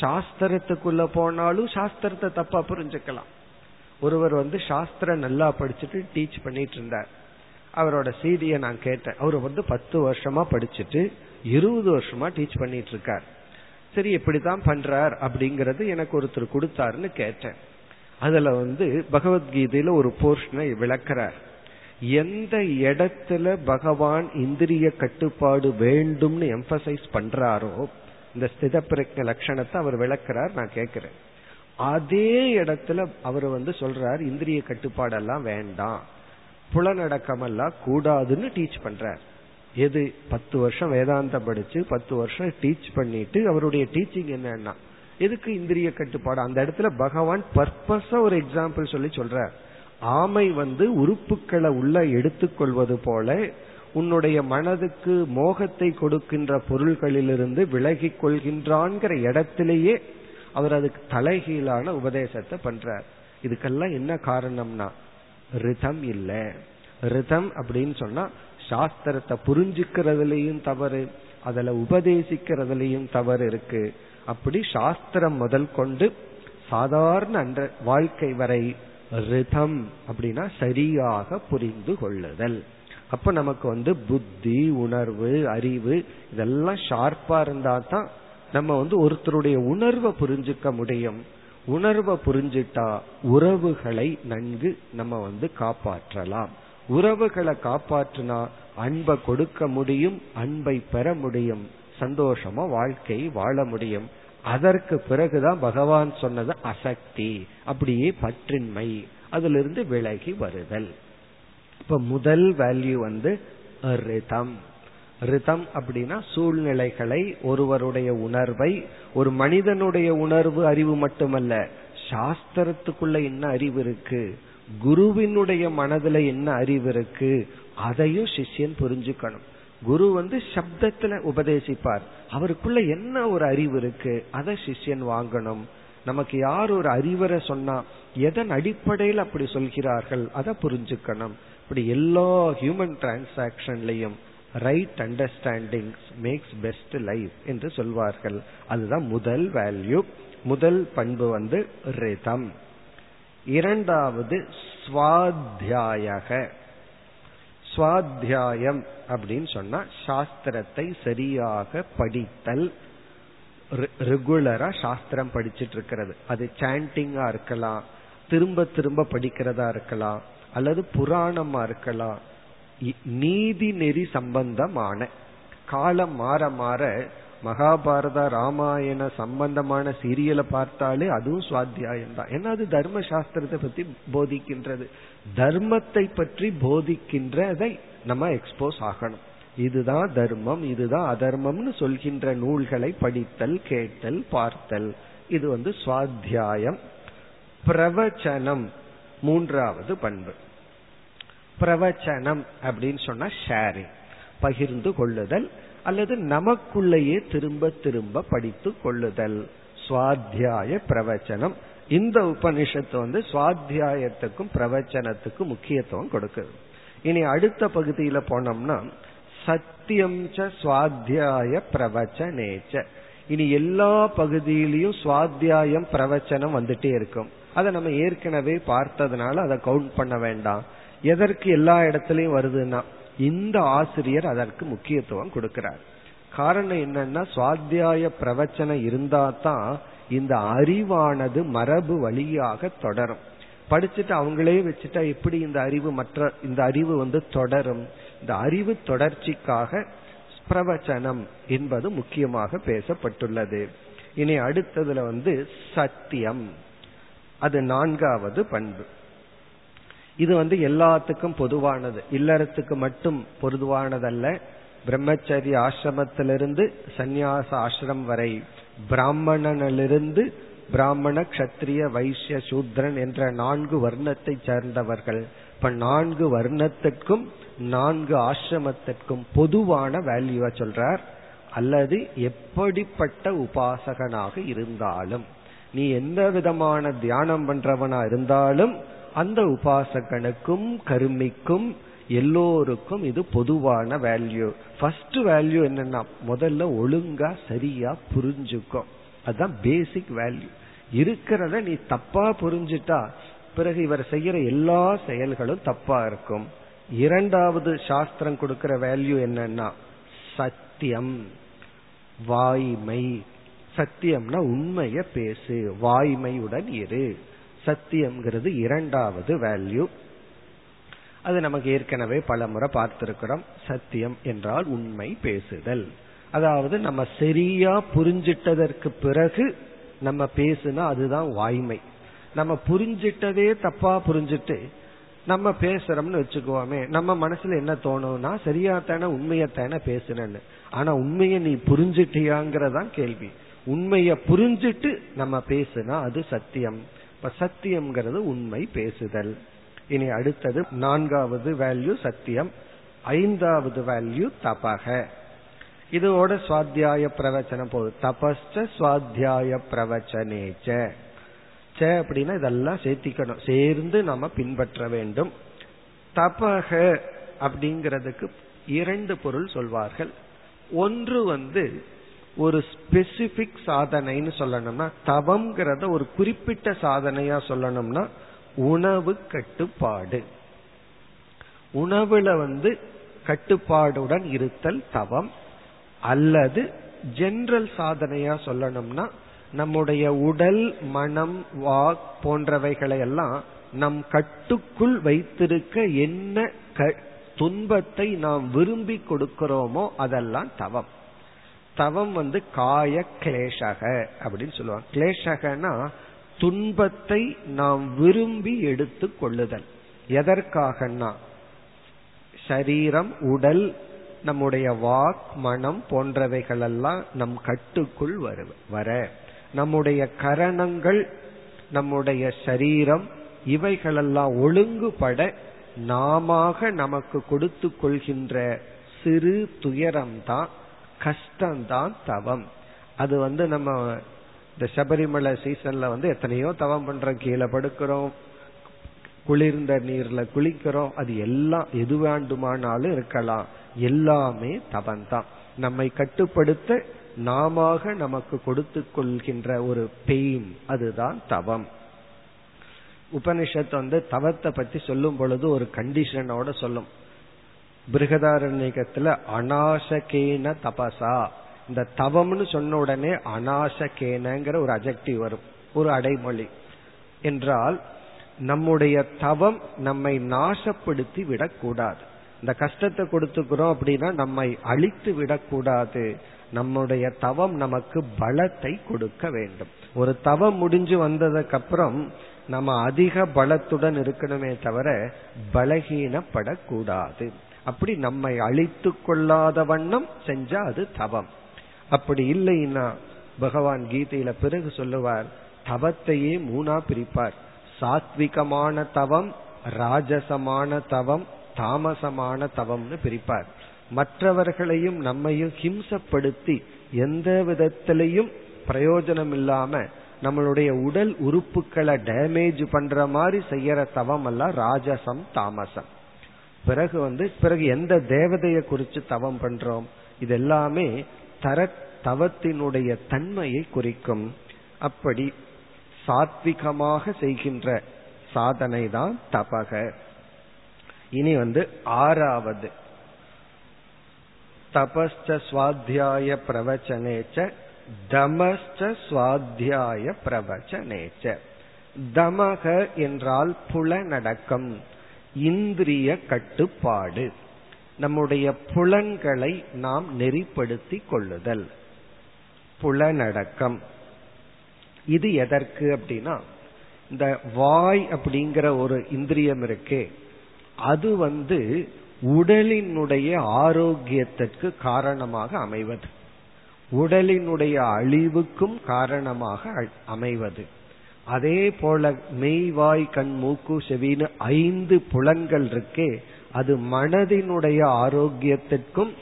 Speaker 2: சாஸ்திரத்துக்குள்ள போனாலும் சாஸ்திரத்தை தப்பா புரிஞ்சுக்கலாம். ஒருவர் வந்து சாஸ்திர நல்லா படிச்சுட்டு டீச் பண்ணிட்டு இருந்தார் அவரோட சீடியை நான் கேட்டேன். அவர் வந்து பத்து வருஷமா படிச்சுட்டு இருபது வருஷமா டீச் பண்ணிட்டு இருக்கார் சரி எப்படித்தான் பண்றார் அப்படிங்கறது எனக்கு ஒருத்தர் கொடுத்தாருன்னு கேட்டேன். அதுல வந்து பகவத்கீதையில ஒரு போர்ஷனை விளக்குறார். எந்த இடத்துல பகவான் இந்திரிய கட்டுப்பாடு வேண்டும்னு எம்பசைஸ் பண்றாரோ இந்த ஸ்தித பிரஜ லட்சணத்தை அவர் விளக்குறார் நான் கேட்கிறேன் அதே இடத்துல அவர் வந்து சொல்றார் இந்திரிய கட்டுப்பாடெல்லாம் வேண்டாம். புலநடக்கம் எல்லாம் கூடாதுன்னு டீச் பண்றார். எது? பத்து வருஷம் வேதாந்தம் படிச்சு பத்து வருஷம் டீச் பண்ணிட்டு அவருடைய டீச்சிங் என்னன்னா எதுக்கு இந்திரிய கட்டுப்பாடு? அந்த இடத்துல பகவான் பர்பஸா ஒரு எக்ஸாம்பிள் சொல்லி சொல்றார். ஆமை வந்து உறுப்புகளை உள்ள எடுத்துக்கொள்வது போல உன்னுடைய மனதுக்கு மோகத்தை கொடுக்கின்ற பொருள்களிலிருந்து விலகி கொள்கின்றான்கிற இடத்திலேயே அவர் அதுக்கு தலைகீழான உபதேசத்தை பண்றார். இதுக்கெல்லாம் என்ன காரணம்னா ரிதம் இல்ல. ரிதம் அப்படின்னு சொன்னா சாஸ்திரத்தை புரிஞ்சுக்கிறதுலயும் தவறு அதுல உபதேசிக்கிறதுலயும் தவறு இருக்கு. அப்படி சாஸ்திரம் முதல் கொண்டு சாதாரண அன்ற வாழ்க்கை வரை ரிதம் அப்படின்னா சரியாக புரிந்து கொள்ளுதல். அப்ப நமக்கு வந்து புத்தி உணர்வு அறிவு இதெல்லாம் ஷார்ப்பா இருந்தா தான் நம்ம வந்து ஒருத்தருடைய உணர்வை புரிஞ்சுக்க முடியும். உணர்வை புரிஞ்சிட்டா உறவுகளை நன்கு நம்ம வந்து காப்பாற்றலாம். உறவுகளை காப்பாற்றினா அன்பை கொடுக்க முடியும் அன்பை பெற முடியும் சந்தோஷமா வாழ்க்கை வாழ முடியும். அதற்கு பிறகுதான் பகவான் சொன்னது அசக்தி அப்படியே பற்றின்மை அதிலிருந்து விலகி வருதல். இப்ப முதல் வேல்யூ வந்து ரிதம் ரிதம் அப்படின்னா சூழ்நிலைகளை ஒருவருடைய உணர்வை ஒரு மனிதனுடைய உணர்வு அறிவு மட்டுமல்ல சாஸ்திரத்துக்குள்ள என்ன அறிவு இருக்கு? குருவினுடைய மனதுல என்ன அறிவு இருக்கு? அதையும் சிஷ்யன் புரிஞ்சுக்கணும். குரு வந்து சப்தத்துல உபதேசிப்பார். அவருக்குள்ள என்ன ஒரு அறிவு இருக்கு? அதை சிஷ்யன் வாங்கணும். நமக்கு யார் ஒரு அறிவரை சொன்னா எதன் அடிப்படையில் அப்படி சொல்கிறார்கள் அதை புரிஞ்சுக்கணும். இப்படி எல்லா human டிரான்சாக்சன்லையும் right understanding makes best life என்று சொல்வார்கள். அதுதான் முதல் வேல்யூ முதல் பண்பு வந்து ரிதம் இரண்டாவது ஸ்வாத்தியாயக ஸ்வாத்தியாயம் அப்படின்னு சொன்னா சாஸ்திரத்தை சரியாக படித்தல். ரெகுலரா சாஸ்திரம் படிச்சிட்டு இருக்கிறது. அது சாண்டிங்கா இருக்கலாம் திரும்ப திரும்ப படிக்கிறதா இருக்கலாம் அல்லது புராணமா இருக்கலாம். நீதி நெறி சம்பந்தமான காலம் மாற மாற மகாபாரத ராமாயண சம்பந்தமான சீரியலை பார்த்தாலே அதுவும் சுவாத்தியாயம் தான் ஏன்னா அது தர்ம சாஸ்திரத்தை பத்தி போதிக்கின்றது. தர்மத்தை பற்றி போதிக்கின்றதை நம்ம எக்ஸ்போஸ் ஆகணும். இதுதான் தர்மம் இதுதான் அதர்மம்னு சொல்கின்ற நூல்களை படித்தல் கேட்டல் பார்த்தல். இது வந்து சுவாத்தியாயம். பிரவச்சனம் மூன்றாவது பண்பு. பிரவச்சனம் அப்படின்னு சொன்னா ஷேரிங் பகிர்ந்து கொள்ளுதல் அல்லது நமக்குள்ளேயே திரும்ப திரும்ப படித்து கொள்ளுதல். சுவாத்தியாய பிரவச்சனம். இந்த உபனிஷத்து வந்து சுவாத்தியாயத்துக்கும் பிரவச்சனத்துக்கும் முக்கியத்துவம் கொடுக்குது. இனி அடுத்த பகுதியில போனோம்னா சத்தியம் சுவாத்தியாய பிரவச்சனேச்ச. இனி எல்லா பகுதியிலையும் சுவாத்தியாயம் பிரவச்சனம் வந்துட்டே இருக்கும். அதை நம்ம ஏற்கனவே பார்த்ததுனால அதை கவுண்ட் பண்ண வேண்டாம். எதற்கு எல்லா இடத்துலயும் வருதுன்னா இந்த ஆசிரியர் அதற்கு முக்கியத்துவம் கொடுக்கிறார். காரணம் என்னன்னா சுவாத்தியாய பிரவச்சனம் இருந்தா தான் இந்த அறிவானது மரபு வழியாக தொடரும். படிச்சுட்டு அவங்களே வச்சுட்டா எப்படி இந்த அறிவு மற்ற இந்த அறிவு வந்து தொடரும்? இந்த அறிவு தொடர்ச்சிக்காக பிரவச்சனம் என்பது முக்கியமாக பேசப்பட்டுள்ளது. இனி அடுத்ததுல வந்து சத்தியம். அது நான்காவது பண்பு. இது வந்து எல்லாத்துக்கும் பொதுவானது. இல்லறத்துக்கு மட்டும் பொதுவானதல்ல. பிரம்மச்சரிய ஆசிரமத்திலிருந்து சந்நியாச ஆசிரம் வரை பிராமணனிலிருந்து பிராமண கத்திரிய வைசிய சூத்ரன் என்ற நான்கு வர்ணத்தை சேர்ந்தவர்கள். இப்ப நான்கு வர்ணத்திற்கும் நான்கு ஆசிரமத்திற்கும் பொதுவான வேல்யூவா சொல்றார். அல்லது எப்படிப்பட்ட உபாசகனாக இருந்தாலும் நீ எந்த விதமான தியானம் பண்றவனா இருந்தாலும் அந்த உபாசகனுக்கும் கருமிக்கும் எல்லோருக்கும் இது பொதுவான வேல்யூ ஃபர்ஸ்ட் வேல்யூ என்னன்னா முதல்ல ஒழுங்கா சரியா புரிஞ்சுக்கும் அதுதான் பேசிக் வேல்யூ இருக்கிறத நீ தப்பா புரிஞ்சுட்டா பிறகு இவர் செய்யற எல்லா செயல்களும் தப்பா இருக்கும். இரண்டாவது சாஸ்திரம் கொடுக்கிற வேல்யூ என்னன்னா சத்தியம் வாய்மை. சத்தியம்னா உண்மைய பேசு வாய்மையுடன் இரு. சத்தியம்ங்கிறது இரண்டாவது வேல்யூ அது நமக்கு ஏற்கனவே பல முறை பார்த்திருக்கிறோம். சத்தியம் என்றால் உண்மை பேசுதல். அதாவது நம்ம சரியா புரிஞ்சிட்டதற்கு பிறகு நம்ம பேசுனா அதுதான் வாய்மை. நம்ம புரிஞ்சிட்டதே தப்பா புரிஞ்சிட்டு நம்ம பேசுறோம்னு வச்சுக்குவோமே நம்ம மனசுல என்ன தோணும்னா சரியா தானே உண்மையை தானே பேசுனேன்னு ஆனா உண்மையை நீ புரிஞ்சிட்டியாங்கிறதான் கேள்வி. உண்மைய புரிஞ்சிட்டு நம்ம பேசுனா அது சத்தியம். இப்ப சத்தியம்ங்கிறது உண்மை பேசுதல். இனி அடுத்தது நான்காவது வேல்யூ சத்தியம். ஐந்தாவது வேல்யூ தபக. இதோட சுவாத்தியாய பிரவச்சனம் போகுது. தபஸ்ச சுவாத்தியாய பிரவச்சனேச்ச ச அப்படின்னா இதெல்லாம் சேர்த்திக்கணும். சேர்ந்து நம்ம பின்பற்ற வேண்டும். தபக அப்படிங்கிறதுக்கு இரண்டு பொருள் சொல்வார்கள். ஒன்று வந்து ஒரு ஸ்பெசிபிக் சாதனைன்னு சொல்லணும்னா தவம்ங்கிறத ஒரு குறிப்பிட்ட சாதனையா சொல்லணும்னா உணவு கட்டுப்பாடு. உணவுல வந்து கட்டுப்பாடுடன் இருத்தல் தவம் அல்லது ஜெனரல் சாதனையா சொல்லணும்னா நம்முடைய உடல் மனம் வாக் போன்றவைகளை எல்லாம் நம் கட்டுக்குள் வைத்திருக்க என்ன துன்பத்தை நாம் விரும்பி கொடுக்கிறோமோ அதெல்லாம் தவம். தவம் வந்து காய கிளேஷக அப்படின்னு சொல்லுவாங்க. கிளேஷகனா துன்பத்தை நாம் விரும்பி எடுத்து கொள்ளுதல். எதற்காகனா சரீரம் உடல் நம்முடைய வாக் மனம் போன்றவைகளெல்லாம் நம் கட்டுக்குள் வரு வர. நம்முடைய கரணங்கள் நம்முடைய சரீரம் இவைகளெல்லாம் ஒழுங்குபட நாம நமக்கு கொடுத்து கொள்கின்ற சிறு துயரம்தான் கஷ்டம்தான் தவம். அது வந்து நம்ம இந்த சபரிமலை சீசன்ல வந்து எத்தனையோ தவம் பண்றோம். கீழே படுக்கிறோம் குளிர்ந்த நீர்ல குளிக்கிறோம். அது எல்லாம் எது வேண்டுமானாலும் இருக்கலாம். எல்லாமே தவன்தான் நம்மை கட்டுப்படுத்த நாம நமக்கு கொடுத்து கொள்கின்ற ஒரு பெயின் அதுதான் தவம். உபனிஷத் வந்து தவத்தை பத்தி சொல்லும் பொழுது ஒரு கண்டிஷனோட சொல்லும். பிருகதாரண்யத்துல அநாசகேன தபசா. இந்த தவம்னு சொன்ன உடனே அநாசகேனங்கிற ஒரு அஜெக்டிவ் வரும். ஒரு அடைமொழி. என்றால் நம்முடைய தவம் நம்மை நாசப்படுத்தி விடக்கூடாது. இந்த கஷ்டத்தை கொடுத்துக்கிறோம் அப்படின்னா நம்மை அழித்து விடக்கூடாது. நம்முடைய தவம் நமக்கு பலத்தை கொடுக்க வேண்டும். ஒரு தவம் முடிஞ்சு வந்ததுக்கு அப்புறம் நம்ம அதிக பலத்துடன் இருக்கணுமே தவிர பலகீனப்படக்கூடாது. அப்படி நம்மை அழித்து கொள்ளாத வண்ணம் செஞ்சா அது தவம். அப்படி இல்லைன்னா பகவான் கீதையில பிறகு சொல்லுவார் தவத்தையே மூணா பிரிப்பார். சாத்விகமான தவம் ராஜசமான தவம் தாமசமான தவம்னு பிரிப்பார். மற்றவர்களையும் நம்மையும் ஹிம்சப்படுத்தி எந்த விதத்திலையும் பிரயோஜனம் இல்லாம நம்மளுடைய உடல் உறுப்புகளை டேமேஜ் பண்ற மாதிரி செய்யற தவம் எல்லாம் ராஜசம் தாமசம். பிறகு வந்து பிறகு எந்த தேவதையை குறித்து தவம் பண்றோம்? இது எல்லாமே தர தவத்தினுடைய தன்மையை குறிக்கும். அப்படி சாத்விகமாக செய்கின்ற சாதனை தான் தபக. இனி வந்து ஆறாவது. தபஸ்ச சுவாத்தியாய பிரவச்சனேச்ச தமஸ்ச சுவாத்தியாய பிரவச்சனேச்ச. தமக என்றால் புலநடக்கம் இந்திரிய கட்டுப்பாடு. நம்முடைய புலன்களை நாம் நெறிப்படுத்தி கொள்ளுதல். புலனடக்கம். இது எதற்கு அப்படின்னா இந்த வாய் அப்படிங்கிற ஒரு இந்திரியம் இருக்கே அது வந்து உடலினுடைய ஆரோக்கியத்திற்கு காரணமாக அமைவது. உடலினுடைய அழிவுக்கும் காரணமாக அமைவது. அதே போல மெய்வாய் கண் மூக்கு செவின்னு ஐந்து புலன்கள் இருக்கே அது மனதினுடைய ஆரோக்கியத்திற்கும்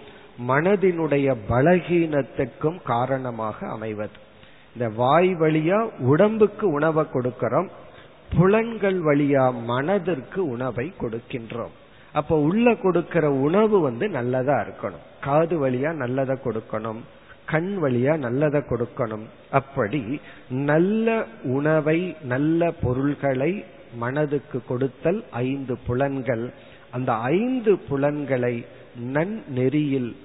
Speaker 2: மனதினுடைய பலகீனத்திற்கும் காரணமாக அமைவது. இந்த வாய் வழியா உடம்புக்கு உணவை கொடுக்கிறோம் புலன்கள் வழியா மனதிற்கு உணவை கொடுக்கின்றோம். அப்ப உள்ள கொடுக்கிற உணவு வந்து நல்லதா இருக்கணும். காது வழியா நல்லதை கொடுக்கணும். கண் வழியா நல்லதை கொடுக்கணும். அப்படி நல்ல உணவை நல்ல பொருள்களை மனதுக்கு கொடுத்தல் ஐந்து புலன்கள். அந்த ஐந்து புலன்களை நன்னெறியில்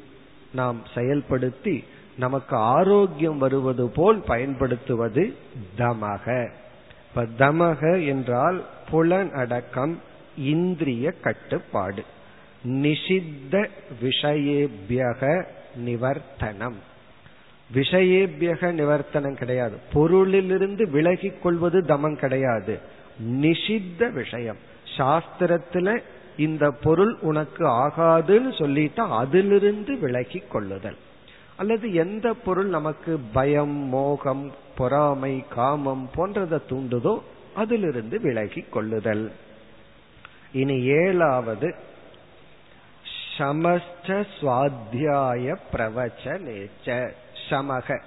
Speaker 2: நாம் செயல்படுத்தி நமக்கு ஆரோக்கியம் வருவது போல் பயன்படுத்துவது தமக. இப்ப தமக என்றால் புலன் அடக்கம் இந்திரிய கட்டுப்பாடு. நிஷித்த விஷயேபியக நிவர்த்தனம். விஷயேபியக நிவர்த்தனம் கிடையாது. பொருளிலிருந்து விலகி கொள்வது தமம் கிடையாது. நிஷித்த விஷயம். சாஸ்திரத்துல இந்த பொருள் உனக்கு ஆகாதுன்னு சொல்லிட்டா அதிலிருந்து விலகி கொள்ளுதல் அல்லது எந்த பொருள் நமக்கு பயம் மோகம் பொறாமை காமம் போன்றதை தூண்டுதோ அதிலிருந்து விலகி கொள்ளுதல் இனி ஏழாவது சமஸ்ட சுவாத்தியாய நேச்சர் சமக.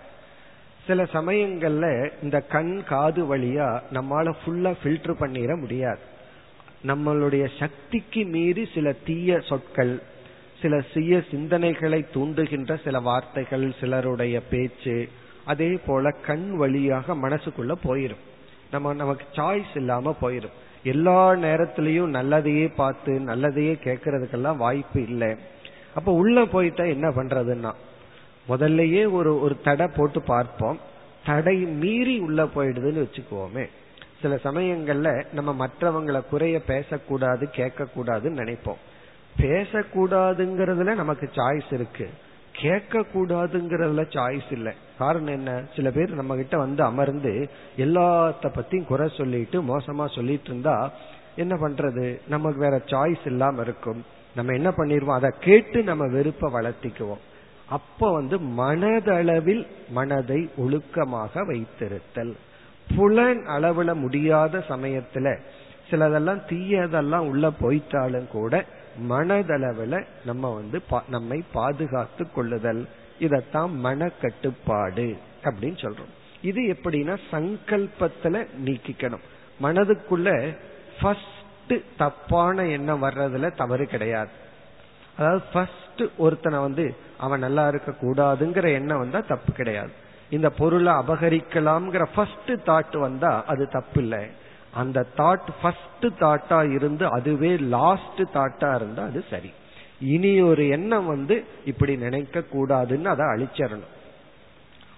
Speaker 2: சில சமயங்கள்ல இந்த கண் காது வழியா நம்மால ஃபுல்லா ஃபில்டர் பண்ணிட முடியாது. நம்மளுடைய சக்திக்கு மீறி சில தீய சொற்கள் சில சுய சிந்தனைகளை தூண்டுகின்ற சில வார்த்தைகள் சிலருடைய பேச்சு அதே போல கண் வழியாக மனசுக்குள்ள போயிரும். நம்ம நமக்கு சாய்ஸ் இல்லாம போயிரும். எல்லா நேரத்திலையும் நல்லதையே பார்த்து நல்லதையே கேட்கறதுக்கெல்லாம் வாய்ப்பு இல்லை. அப்ப உள்ள போயிட்டா என்ன பண்றதுன்னா முதல்லயே ஒரு ஒரு தடை போட்டு பார்ப்போம். தடை மீறி உள்ள போயிடுதுன்னு வச்சுக்குவோமே. சில சமயங்கள்ல நம்ம மற்றவங்களை குறைய பேசக்கூடாது கேட்க கூடாதுன்னு நினைப்போம். பேசக்கூடாதுங்கிறதுல நமக்கு சாய்ஸ் இருக்கு. கேட்க கூடாதுங்கிறதுல சாய்ஸ் இல்லை. காரணம் என்ன? சில பேர் நம்ம கிட்ட வந்து அமர்ந்து எல்லாத்த பத்தியும் குறை சொல்லிட்டு மோசமா சொல்லிட்டு இருந்தா என்ன பண்றது? நமக்கு வேற சாய்ஸ் இல்லாம இருக்கும். நம்ம என்ன பண்ணிருவோம்? அதை கேட்டு நம்ம வெறுப்ப வளர்த்திக்குவோம். அப்ப வந்து மனதளவில் மனதை ஒழுக்கமாக வைத்திருத்தல். புலன் அளவுல முடியாத சமயத்துல சிலதெல்லாம் தீயதெல்லாம் உள்ள போயிட்டாலும் கூட மனதளவுல நம்ம வந்து நம்மை பாதுகாத்து கொள்ளுதல். இதத்தான் மன கட்டுப்பாடு அப்படின்னு சொல்றோம். இது எப்படின்னா சங்கல்பத்துல நீக்கிக்கணும். மனதுக்குள்ள ஃபர்ஸ்ட் தப்பான எண்ணம் வர்றதுல தவறு கிடையாது. அதாவது ஃபர்ஸ்ட் ஒருத்தனை வந்து அவன் நல்லா இருக்க கூடாதுங்கிற எண்ணம் வந்தா தப்பு கிடையாது. இந்த பொருளை அபகரிக்கலாம்ங்கிற ஃபர்ஸ்ட் தாட் வந்தா அது தப்பு இல்லை. அந்த தாட் ஃபர்ஸ்ட் தாட்டா இருந்து அதுவே லாஸ்ட் தாட்டா இருந்தா அது சரி. இனி ஒரு எண்ணம் வந்து இப்படி நினைக்க கூடாதுன்னு அதை அழிச்சிடணும்.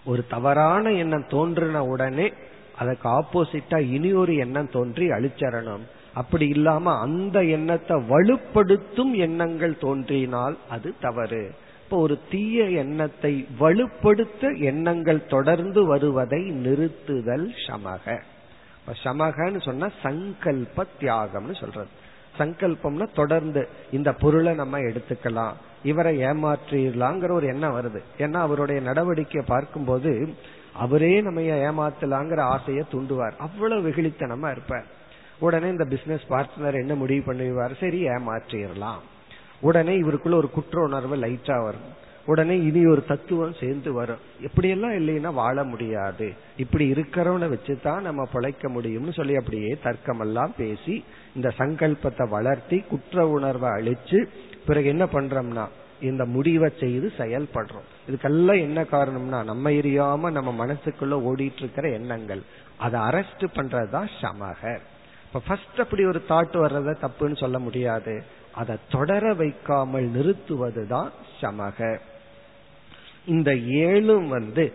Speaker 2: ஒரு தவறான எண்ணம் தோன்றின உடனே அதுக்கு ஆப்போசிட்டா இனி ஒரு எண்ணம் தோன்றி அழிச்சரணும் அப்படி இல்லாம அந்த எண்ணத்தை வலுப்படுத்தும் எண்ணங்கள் தோன்றினால் அது தவறு. இப்போ ஒரு தீய எண்ணத்தை வலுப்படுத்த எண்ணங்கள் தொடர்ந்து வருவதை நிறுத்துதல் சமக. சமகன்னு சொன்னா சங்கல்ப தியாகம்னு சொல்றது. சங்கல்பம்னா தொடர்ந்து இந்த பொருளை நம்ம எடுத்துக்கலாம். இவரை ஏமாற்றிடலாங்கிற ஒரு எண்ணம் வருது. ஏன்னா அவருடைய நடவடிக்கையை பார்க்கும்போது அவரே நம்ம ஏமாத்தலாங்கிற ஆசையை தூண்டுவார். அவ்வளவு வெகுளித்தனமா இருப்பார். உடனே இந்த பிசினஸ் பார்ட்னர் என்ன முடிவு பண்ணுவார்? சரி ஏமாற்றிடலாம். உடனே இவருக்குள்ள ஒரு குற்ற உணர்வு லைட்டா வரும். உடனே இனி ஒரு தத்துவம் சேர்ந்து வரும். எப்படியெல்லாம் இல்லைன்னா வாழ முடியாது. இப்படி இருக்கிறவனை வச்சுதான் நம்ம பிழைக்க முடியும்னு சொல்லி அப்படியே தர்க்கமெல்லாம் பேசி இந்த சங்கல்பத்தை வளர்த்தி குற்ற உணர்வை அழிச்சு பிறகு என்ன பண்றோம்னா இந்த முடிவை செய்து செயல்படுறோம். இதுக்கெல்லாம் என்ன காரணம்னா நம்ம எரியாம நம்ம மனசுக்குள்ள ஓடிட்டு இருக்கிற எண்ணங்கள். அதை அரெஸ்ட் பண்றதுதான் சமக இப்ப ஃபர்ஸ்ட் அப்படி ஒரு தாட் வர்றத தப்புன்னு சொல்ல முடியாது. அதை தொடர வைக்காமல் நிறுத்துவதுதான் சமக. இந்த ஏழும் வந்து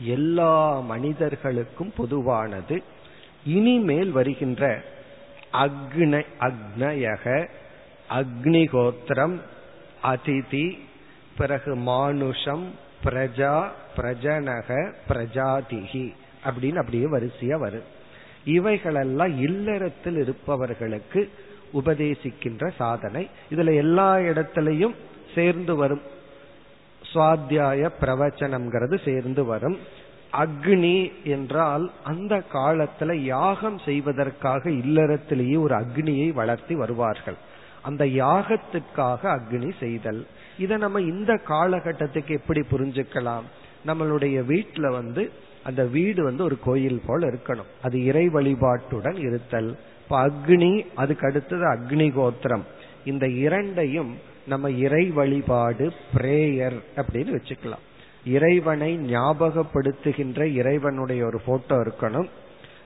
Speaker 2: எல்லா மனிதர்களுக்கும் பொதுவானது. இனிமேல் வருகின்ற அக்ன அக்னயக அக்னிகோத்திரம் அதிதி பிறகு மானுஷம் பிரஜா பிரஜனக பிரஜாதிகி அப்படின்னு அப்படியே வரிசையா வரும். இவைகளெல்லாம் இல்லறத்தில் இருப்பவர்களுக்கு உபதேசிக்கின்ற சாதனை. இதுல எல்லா இடத்திலையும் சேர்ந்து வரும். சுவாத்தியாய பிரவச்சனம்ங்கிறது சேர்ந்து வரும். அக்னி என்றால் அந்த காலத்துல யாகம் செய்வதற்காக இல்லறத்திலேயே ஒரு அக்னியை வளர்த்தி வருவார்கள். அந்த யாகத்திற்காக அக்னி செய்தல். இதை நம்ம இந்த காலகட்டத்துக்கு எப்படி புரிஞ்சுக்கலாம்? நம்மளுடைய வீட்டுல வந்து அந்த வீடு வந்து ஒரு கோயில் போல இருக்கணும். அது இறை வழிபாட்டுடன் இருத்தல். இப்ப அக்னி அதுக்கு அடுத்தது அக்னி கோத்திரம். இந்த இரண்டையும் நம்ம இறை வழிபாடு பிரேயர் அப்படின்னு வச்சுக்கலாம். இறைவனை ஞாபகப்படுத்துகின்ற இறைவனுடைய ஒரு போட்டோ இருக்கணும்.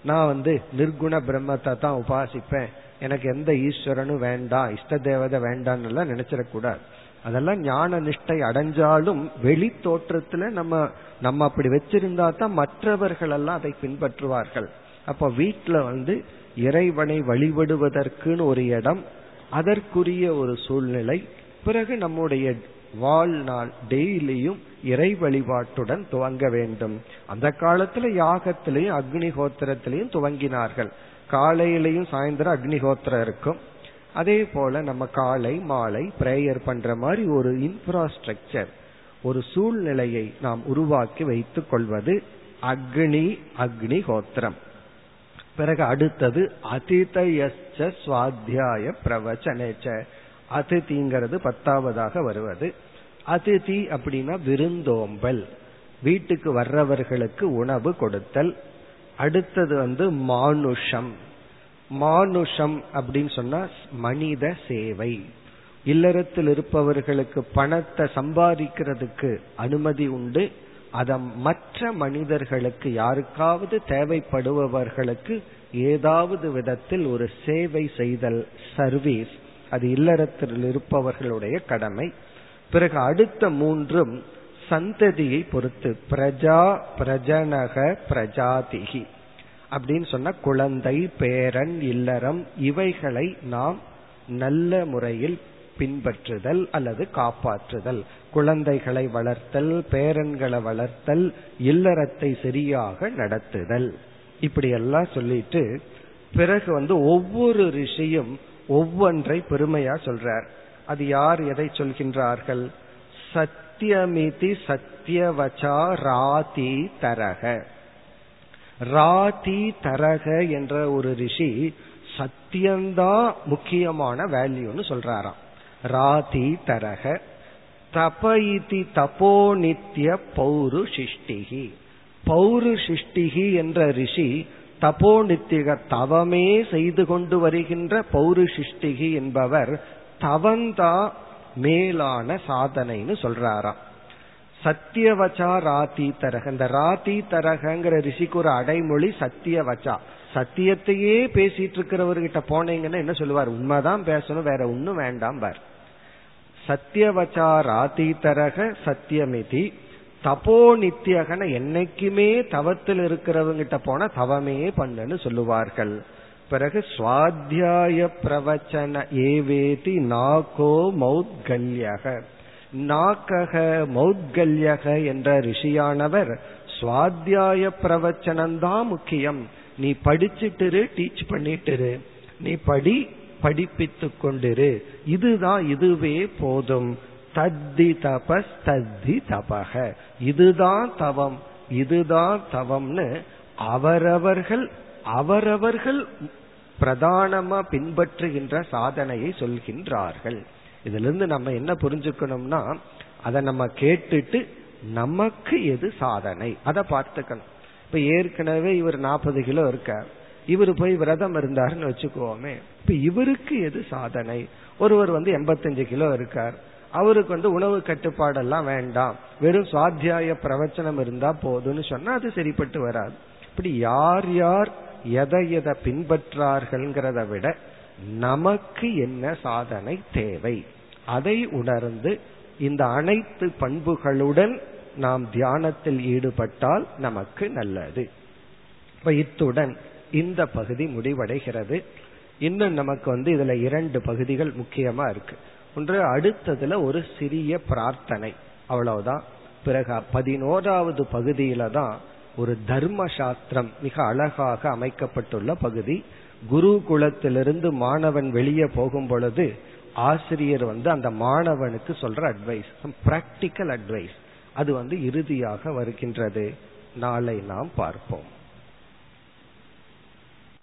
Speaker 2: நான் வந்து நிர்குண பிரம்மத்தை தான் உபாசிப்பேன். எனக்கு எந்த ஈஸ்வரனும் வேண்டாம் இஷ்ட தேவதை வேண்டாம்னு எல்லாம் நினைச்சிடக்கூடாது. அதெல்லாம் ஞான நிஷ்டை அடைஞ்சாலும் வெளி தோற்றத்துல நம்ம நம்ம அப்படி வச்சிருந்தா தான் மற்றவர்கள் எல்லாம் அதை பின்பற்றுவார்கள். அப்ப வீட்டுல வந்து இறைவனை வழிபடுவதற்குன்னு ஒரு இடம் அதற்குரிய ஒரு சூழ்நிலை பிறகு நம்முடைய வாழ்நாள் டெய்லியும் இறை வழிபாட்டுடன் துவங்க வேண்டும். அந்த காலத்துல யாகத்திலையும் அக்னிஹோத்திரத்திலையும் துவங்கினார்கள். காலையிலையும் சாயந்தரம் அக்னிஹோத்திரம் இருக்கும். அதே போல நம்ம காலை மாலை பிரேயர் பண்ற மாதிரி ஒரு இன்ஃப்ராஸ்ட்ரக்சர் ஒரு சூழ்நிலையை நாம் உருவாக்கி வைத்துக் கொள்வது அக்னி அக்னிஹோத்திரம் பிறகு அடுத்தது அதிதயச்ச சுவாத்தியாய பிரவச்சனேச்ச. அதிதிங்கிறது பத்தாவதாக வருவது. அதிதி அப்படின்னா விருந்தோம்பல். வீட்டுக்கு வர்றவர்களுக்கு உணவு கொடுத்தல். அடுத்தது வந்து மானுஷம். மானுஷம் அப்படின்னு சொன்னா மனித சேவை. இல்லறத்தில் இருப்பவர்களுக்கு பணத்தை சம்பாதிக்கிறதுக்கு அனுமதி உண்டு. அதை மற்ற மனிதர்களுக்கு யாருக்காவது தேவைப்படுபவர்களுக்கு ஏதாவது விதத்தில் ஒரு சேவை செய்தல் சர்வீஸ் அது இல்லறத்தில் இருப்பவர்களுடைய கடமை. பிறகு அடுத்த மூன்றும் சந்ததியை பொறுத்து. பிரஜா பிரஜனக பிரஜாதிகி. அப்படின்னு சொன்னா குழந்தை பேரன் இல்லறம் இவைகளை நாம் நல்ல முறையில் பின்பற்றுதல் அல்லது காப்பாற்றுதல். குழந்தைகளை வளர்த்தல் பேரன்களை வளர்த்தல் இல்லறத்தை சரியாக நடத்துதல். இப்படி எல்லாம் சொல்லிட்டு பிறகு வந்து ஒவ்வொரு ரிஷியும் ஒவ்வொன்றை பெருமையா சொல்றார். அது யார் எதை சொல்கின்றார்கள்? சத்தியமிதி சத்தியவச்சா ராதி தரக. ராதி தரக என்ற ஒரு ரிஷி சத்தியம்தான் முக்கியமான வேல்யூன்னு சொல்றாராம். ராதி தரக தப இதி தபோ நித்திய பௌருஷிஷ்டிகி பௌருஷிஷ்டிகி என்ற ரிஷி தபோ நித்திய தவமே செய்து கொண்டு வருகின்ற பௌருஷிஷ்டிகி என்பவர் தவந்தா மேலான சாதனைன்னு சொல்றாராம். சத்தியவச்சா ராத்தி தரக இந்த ராத்தி தரகங்கிற ரிஷிக்கு ஒரு அடைமொழி சத்தியவச்சா சத்தியத்தையே பேசிட்டு இருக்கிறவர்கிட்ட போனீங்கன்னா என்ன சொல்லுவார்? உண்மைதான் பேசணும் வேற ஒன்னும் வேண்டாம் பார். சத்தியவச்சா ராத்தி தரக சத்தியமிதி தபோ நித்தியகன என்னைக்குமே தவத்தில் இருக்கிறவங்கிட்ட போன தவமே பண்ணுன்னு சொல்லுவார்கள். பிறகு சுவாத்தியாய பிரவச்சன ஏவேதி நாகோ மௌத்கல்யக. நாக்கக மௌத்கல்யக என்ற ரிஷியானவர் சுவாத்தியாய பிரவச்சனம்தான் முக்கியம். நீ படிச்சுட்டு டீச் பண்ணிட்டு நீ படி படிப்பித்து கொண்டிரு. இதுதான் இதுவே போதும். தத்தி தபஸ் தத்தி தபக. இதுதான் தவம். இதுதான் தவம்னு அவரவர்கள் அவரவர்கள் பிரதானமா பின்பற்றுகின்ற சாதனையை சொல்கின்றார்கள். இதுல இருந்து நம்ம என்ன புரிஞ்சுக்கணும்னா அதை நம்ம கேட்டுட்டு நமக்கு எது சாதனை? அதை பார்த்துக்கணும். இப்ப ஏற்கனவே இவர் நாற்பது கிலோ இருக்கார். இவர் போய் விரதம் இருந்தாருன்னு வச்சுக்கோமே. இப்ப இவருக்கு எது சாதனை? ஒருவர் வந்து எண்பத்தஞ்சு கிலோ இருக்கார். அவருக்கு வந்து உணவு கட்டுப்பாடெல்லாம் வேண்டாம். வெறும் சுவாத்தியாய பிரவச்சனம் இருந்தா போதும்னு சொன்னா அது சரிப்பட்டு வராது. இப்படி யார் யார் எதை எதை பின்பற்றார்கள்ங்கிறத விட நமக்கு என்ன சாதனை தேவை? அதை உணர்ந்து இந்த அனைத்து பண்புகளுடன் நாம் தியானத்தில் ஈடுபட்டால் நமக்கு நல்லது. இப்ப இத்துடன் இந்த பகுதி முடிவடைகிறது. இன்னும் நமக்கு வந்து இதுல இரண்டு பகுதிகள் முக்கியமா இருக்கு. ஒன்று அடுத்ததுல ஒரு சிறிய பிரார்த்தனை. அவ்வளவுதான். பிறகு பதினோராவது பகுதியில தான் ஒரு தர்ம சாஸ்திரம் மிக அழகாக அமைக்கப்பட்டுள்ள பகுதி. குருகுலத்திலிருந்து மாணவன் வெளியே போகும் பொழுது ஆசிரியர் வந்து அந்த மாணவனுக்கு சொல்ற அட்வைஸ் பிராக்டிக்கல் அட்வைஸ் அது வந்து இறுதியாக வருகின்றது. நாளை நாம் பார்ப்போம்.